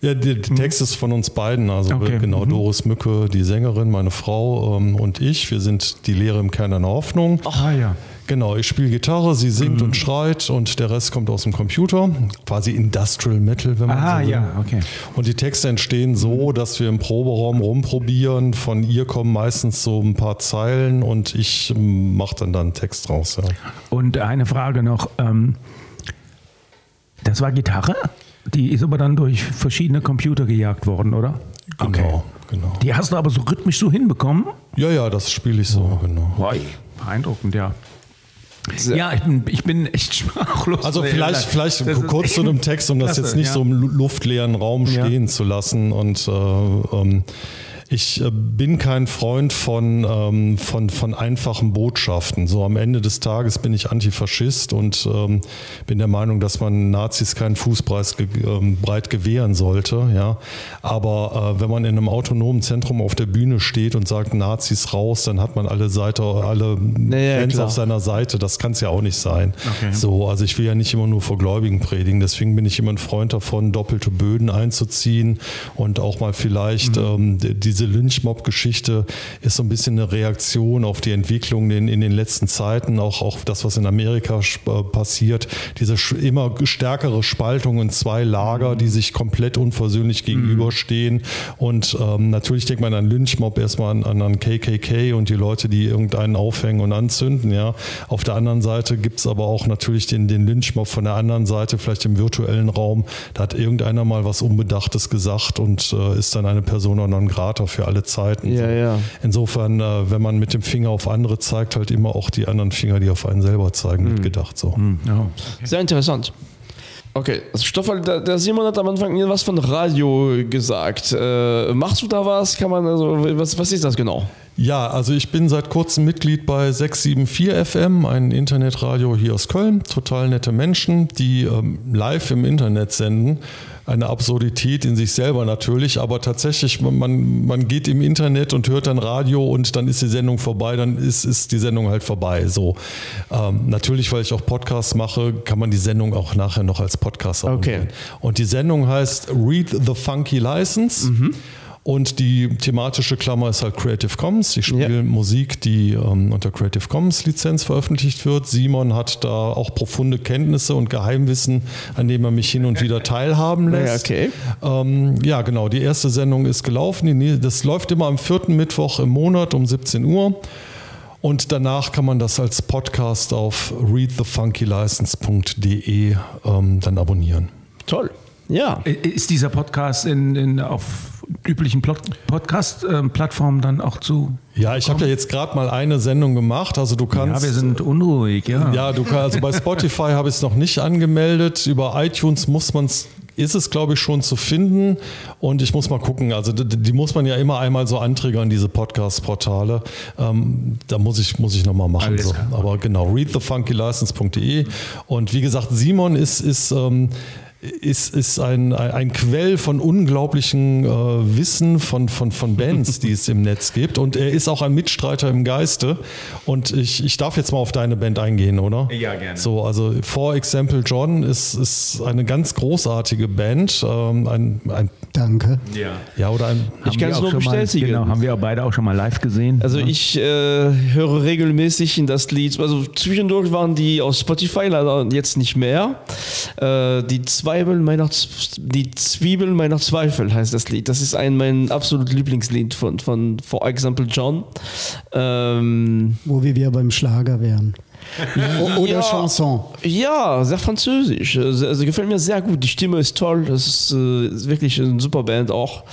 Ja, der der Text ist von uns beiden, also Okay. genau Doris Mücke, die Sängerin, meine Frau ähm, und ich. Wir sind die Lehre im Kern einer Hoffnung. Ah ja. Genau, ich spiele Gitarre, sie singt und schreit und der Rest kommt aus dem Computer. Quasi Industrial Metal, wenn man Ah so will. ja, okay. Und die Texte entstehen so, dass wir im Proberaum rumprobieren. Von ihr kommen meistens so ein paar Zeilen und ich mache dann dann einen Text raus. Ja. Und eine Frage noch. Ähm, das war Gitarre? Die ist aber dann durch verschiedene Computer gejagt worden, oder? Genau, genau. Die hast du aber so rhythmisch so hinbekommen? Ja, ja, das spiele ich so, genau. Boy, beeindruckend, ja. Ja, ich bin, ich bin echt <laughs> sprachlos. Also vielleicht, vielleicht Das kurz zu einem Text, um das klasse, jetzt nicht ja. so im lu- luftleeren Raum Ja. stehen zu lassen. Und äh, ähm, ich äh, bin kein Freund von, ähm, von, von einfachen Botschaften. So am Ende des Tages bin ich Antifaschist und ähm, bin der Meinung, dass man Nazis keinen Fußpreis ge ähm, breit gewähren sollte. Ja. Aber äh, wenn man in einem autonomen Zentrum auf der Bühne steht und sagt Nazis raus, dann hat man alle Seite, alle ja, Fans klar. auf seiner Seite. Das kann es ja auch nicht sein. So, also ich will ja nicht immer nur vor Gläubigen predigen. Deswegen bin ich immer ein Freund davon, doppelte Böden einzuziehen und auch mal vielleicht ähm, die- diese diese Lynchmob-Geschichte ist so ein bisschen eine Reaktion auf die Entwicklung in, in den letzten Zeiten, auch, auch das, was in Amerika äh, passiert, diese immer stärkere Spaltung in zwei Lager, die sich komplett unversöhnlich gegenüberstehen. Und ähm, natürlich denkt man an Lynchmob erstmal an, an KKK und die Leute, die irgendeinen aufhängen und anzünden. Ja. Auf der anderen Seite gibt es aber auch natürlich den, den Lynchmob von der anderen Seite, vielleicht im virtuellen Raum. Da hat irgendeiner mal was Unbedachtes gesagt und äh, ist dann eine Persona non grata für alle Zeiten. Ja, ja. Insofern, äh, wenn man mit dem Finger auf andere zeigt, halt immer auch die anderen Finger, die auf einen selber zeigen, mitgedacht. So. Ja. Sehr interessant. Okay, also Stoffel, der, Simon hat am Anfang was von Radio gesagt. Äh, machst du da was? Kann man also was, was ist das genau? Ja, also ich bin seit kurzem Mitglied bei 674 FM, ein Internetradio hier aus Köln. Total nette Menschen, die ähm, live im Internet senden. Eine Absurdität in sich selber natürlich, aber tatsächlich, man, man geht im Internet und hört dann Radio und dann ist die Sendung vorbei, dann ist, ist die Sendung halt vorbei. So. Ähm, natürlich, weil ich auch Podcasts mache, kann man die Sendung auch nachher noch als Podcast abonnieren. Okay. Und die Sendung heißt Read the Funky License. Und die thematische Klammer ist halt Creative Commons. Ich spiele Ja. Musik, die ähm, unter Creative Commons Lizenz veröffentlicht wird. Simon hat da auch profunde Kenntnisse und Geheimwissen, an dem er mich hin und wieder teilhaben <laughs> Ja, lässt. okay. Ähm, ja, genau. Die erste Sendung ist gelaufen. Das läuft immer am vierten Mittwoch im Monat um 17 Uhr. Und danach kann man das als Podcast auf readthefunkylicense.de ähm, dann abonnieren. Toll. Ja. Ist dieser Podcast in, in, auf üblichen Podcast-Plattformen dann auch zu? Ja, ich habe ja jetzt gerade mal eine Sendung gemacht. Also du kannst. Ja, wir sind unruhig, ja. Ja, du kannst, also bei Spotify habe ich es noch nicht angemeldet. Über iTunes muss man es, ist es glaube ich schon zu finden. Und ich muss mal gucken. Also die, die muss man ja immer einmal so anträgern, diese Podcast-Portale. Ähm, da muss ich, muss ich nochmal machen. So. Aber genau, readthefunkylicense.de. Und wie gesagt, Simon ist, ist ähm, ist, ist ein, ein Quell von unglaublichen äh, Wissen von, von, von Bands, die es im Netz gibt. Und er ist auch ein Mitstreiter im Geiste. Und ich, ich darf jetzt mal auf deine Band eingehen, oder? Ja, gerne. So, also For Example John ist, ist eine ganz großartige Band. Ähm, ein, ein, Danke. ja. ja, oder ein. Ich kann es nur bestätigen. Genau, haben wir beide auch schon mal live gesehen. Also ich äh, höre regelmäßig in das Lied, also zwischendurch waren die auf Spotify, leider jetzt nicht mehr. Äh, die Zwiebeln meiner die Zwiebeln meiner Zweifel heißt das Lied. Das ist ein mein absolut Lieblingslied von, von For Example John. Ähm, Wo wir wieder beim Schlager wären. Oder Ja. Chanson. Ja, sehr französisch. Also, also gefällt mir sehr gut. Die Stimme ist toll. Das ist, äh, ist wirklich eine super Band auch.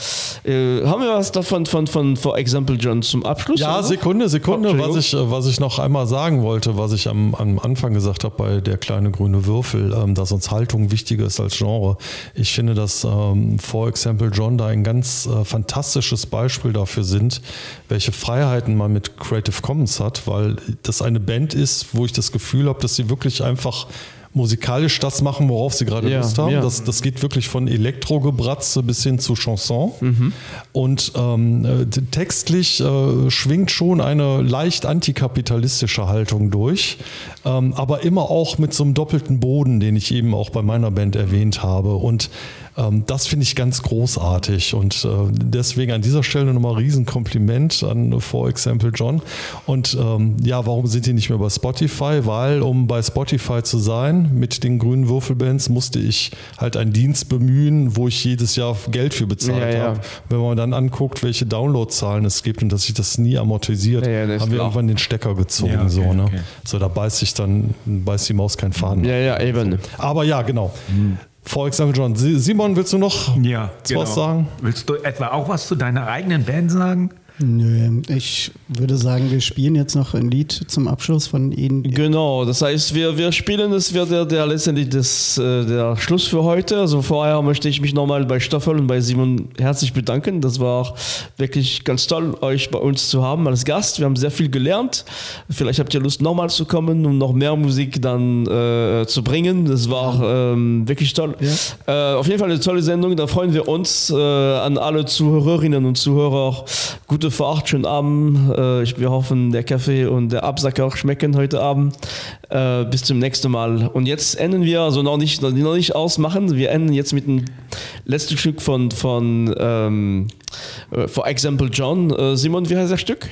Äh, haben wir was davon von, von For Example John zum Abschluss? Ja, oder? Sekunde, Sekunde, Oh, was ich, äh, was ich noch einmal sagen wollte, was ich am, am Anfang gesagt habe bei der kleine grüne Würfel, ähm, dass uns Haltung wichtiger ist als Genre. Ich finde, dass ähm, For Example John da ein ganz äh, fantastisches Beispiel dafür sind, welche Freiheiten man mit Creative Commons hat, weil das eine Band ist, wo ich das Gefühl habe, dass sie wirklich einfach musikalisch das machen, worauf sie gerade Ja, Lust haben. ja. Das, das geht wirklich von Elektrogebratze bis hin zu Chanson. Und ähm, äh, textlich äh, schwingt schon eine leicht antikapitalistische Haltung durch, ähm, aber immer auch mit so einem doppelten Boden, den ich eben auch bei meiner Band erwähnt habe. Und das finde ich ganz großartig. Und äh, deswegen an dieser Stelle nochmal Riesenkompliment an For Example John. Und ähm, ja, warum sind die nicht mehr bei Spotify? Weil, um bei Spotify zu sein mit den grünen Würfelbands, musste ich halt einen Dienst bemühen, wo ich jedes Jahr Geld für bezahlt Ja, ja. habe. Wenn man dann anguckt, welche Downloadzahlen es gibt und dass sich das nie amortisiert, Ja, ja, das haben wir klar. irgendwann den Stecker gezogen. Ja, okay, so, ne? okay. so, da beißt sich dann, beißt die Maus kein Faden. Ja, ja, eben. Aber ja, genau. For example, John. Si- Simon, willst du noch Ja, genau. was sagen? Willst du etwa auch was zu deiner eigenen Band sagen? Nö, ich würde sagen, wir spielen jetzt noch ein Lied zum Abschluss von Ihnen. Genau, das heißt, wir, wir spielen, das wird der, der letztendlich das, äh, der Schluss für heute. Also vorher möchte ich mich nochmal bei Stoffel und bei Simon herzlich bedanken. Das war wirklich ganz toll, euch bei uns zu haben als Gast. Wir haben sehr viel gelernt. Vielleicht habt ihr Lust, nochmal zu kommen, um noch mehr Musik dann äh, zu bringen. Das war ähm, wirklich toll. Äh, auf jeden Fall eine tolle Sendung. Da freuen wir uns äh, an alle Zuhörerinnen und Zuhörer. Gute gute Fahrt, schönen Abend. Äh, wir hoffen, der Kaffee und der Absacker schmecken heute Abend. Äh, bis zum nächsten Mal. Und jetzt enden wir, also noch nicht, noch nicht ausmachen, wir enden jetzt mit dem letzten Stück von, von ähm, äh, For Example John. Simon, wie heißt das Stück?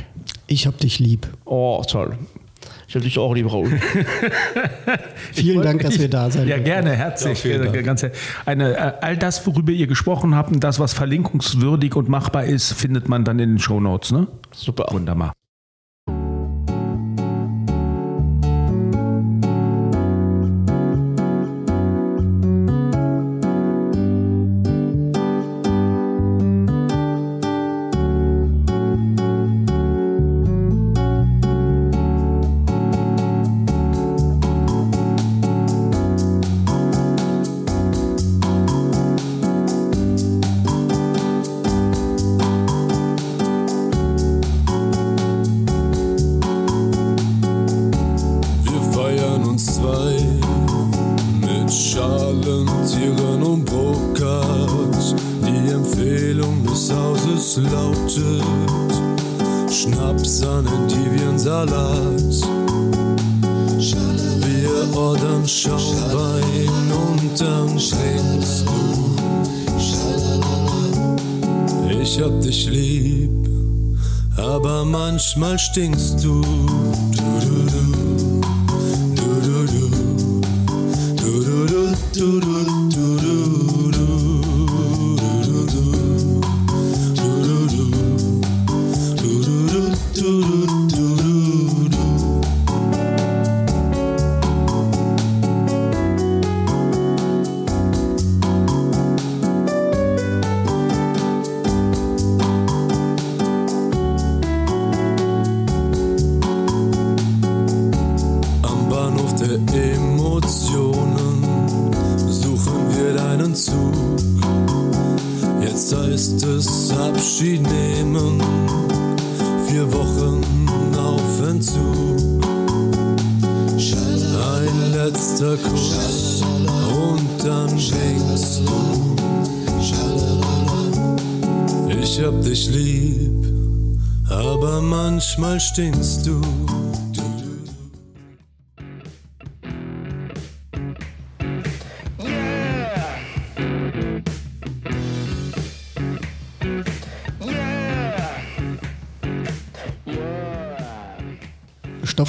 Ich hab dich lieb. Oh, toll. Ich hätte dich auch lieb, Raoul. <laughs> Vielen Dank, dass wir da sind. Ja, gerne, herzlich. Ja, Dank. Ganz, eine, äh, all das, worüber ihr gesprochen habt und das, was verlinkungswürdig und machbar ist, findet man dann in den Shownotes. Ne? Super. Wunderbar. Schaumwein und dann trinkst du. Ich hab dich lieb, aber manchmal stinkst du.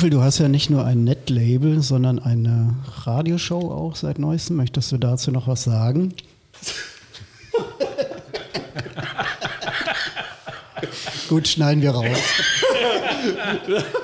Stoffel, du hast ja nicht nur ein Netlabel, sondern eine Radioshow auch seit neuestem. Möchtest du dazu noch was sagen? <laughs> Gut, schneiden wir raus. <laughs>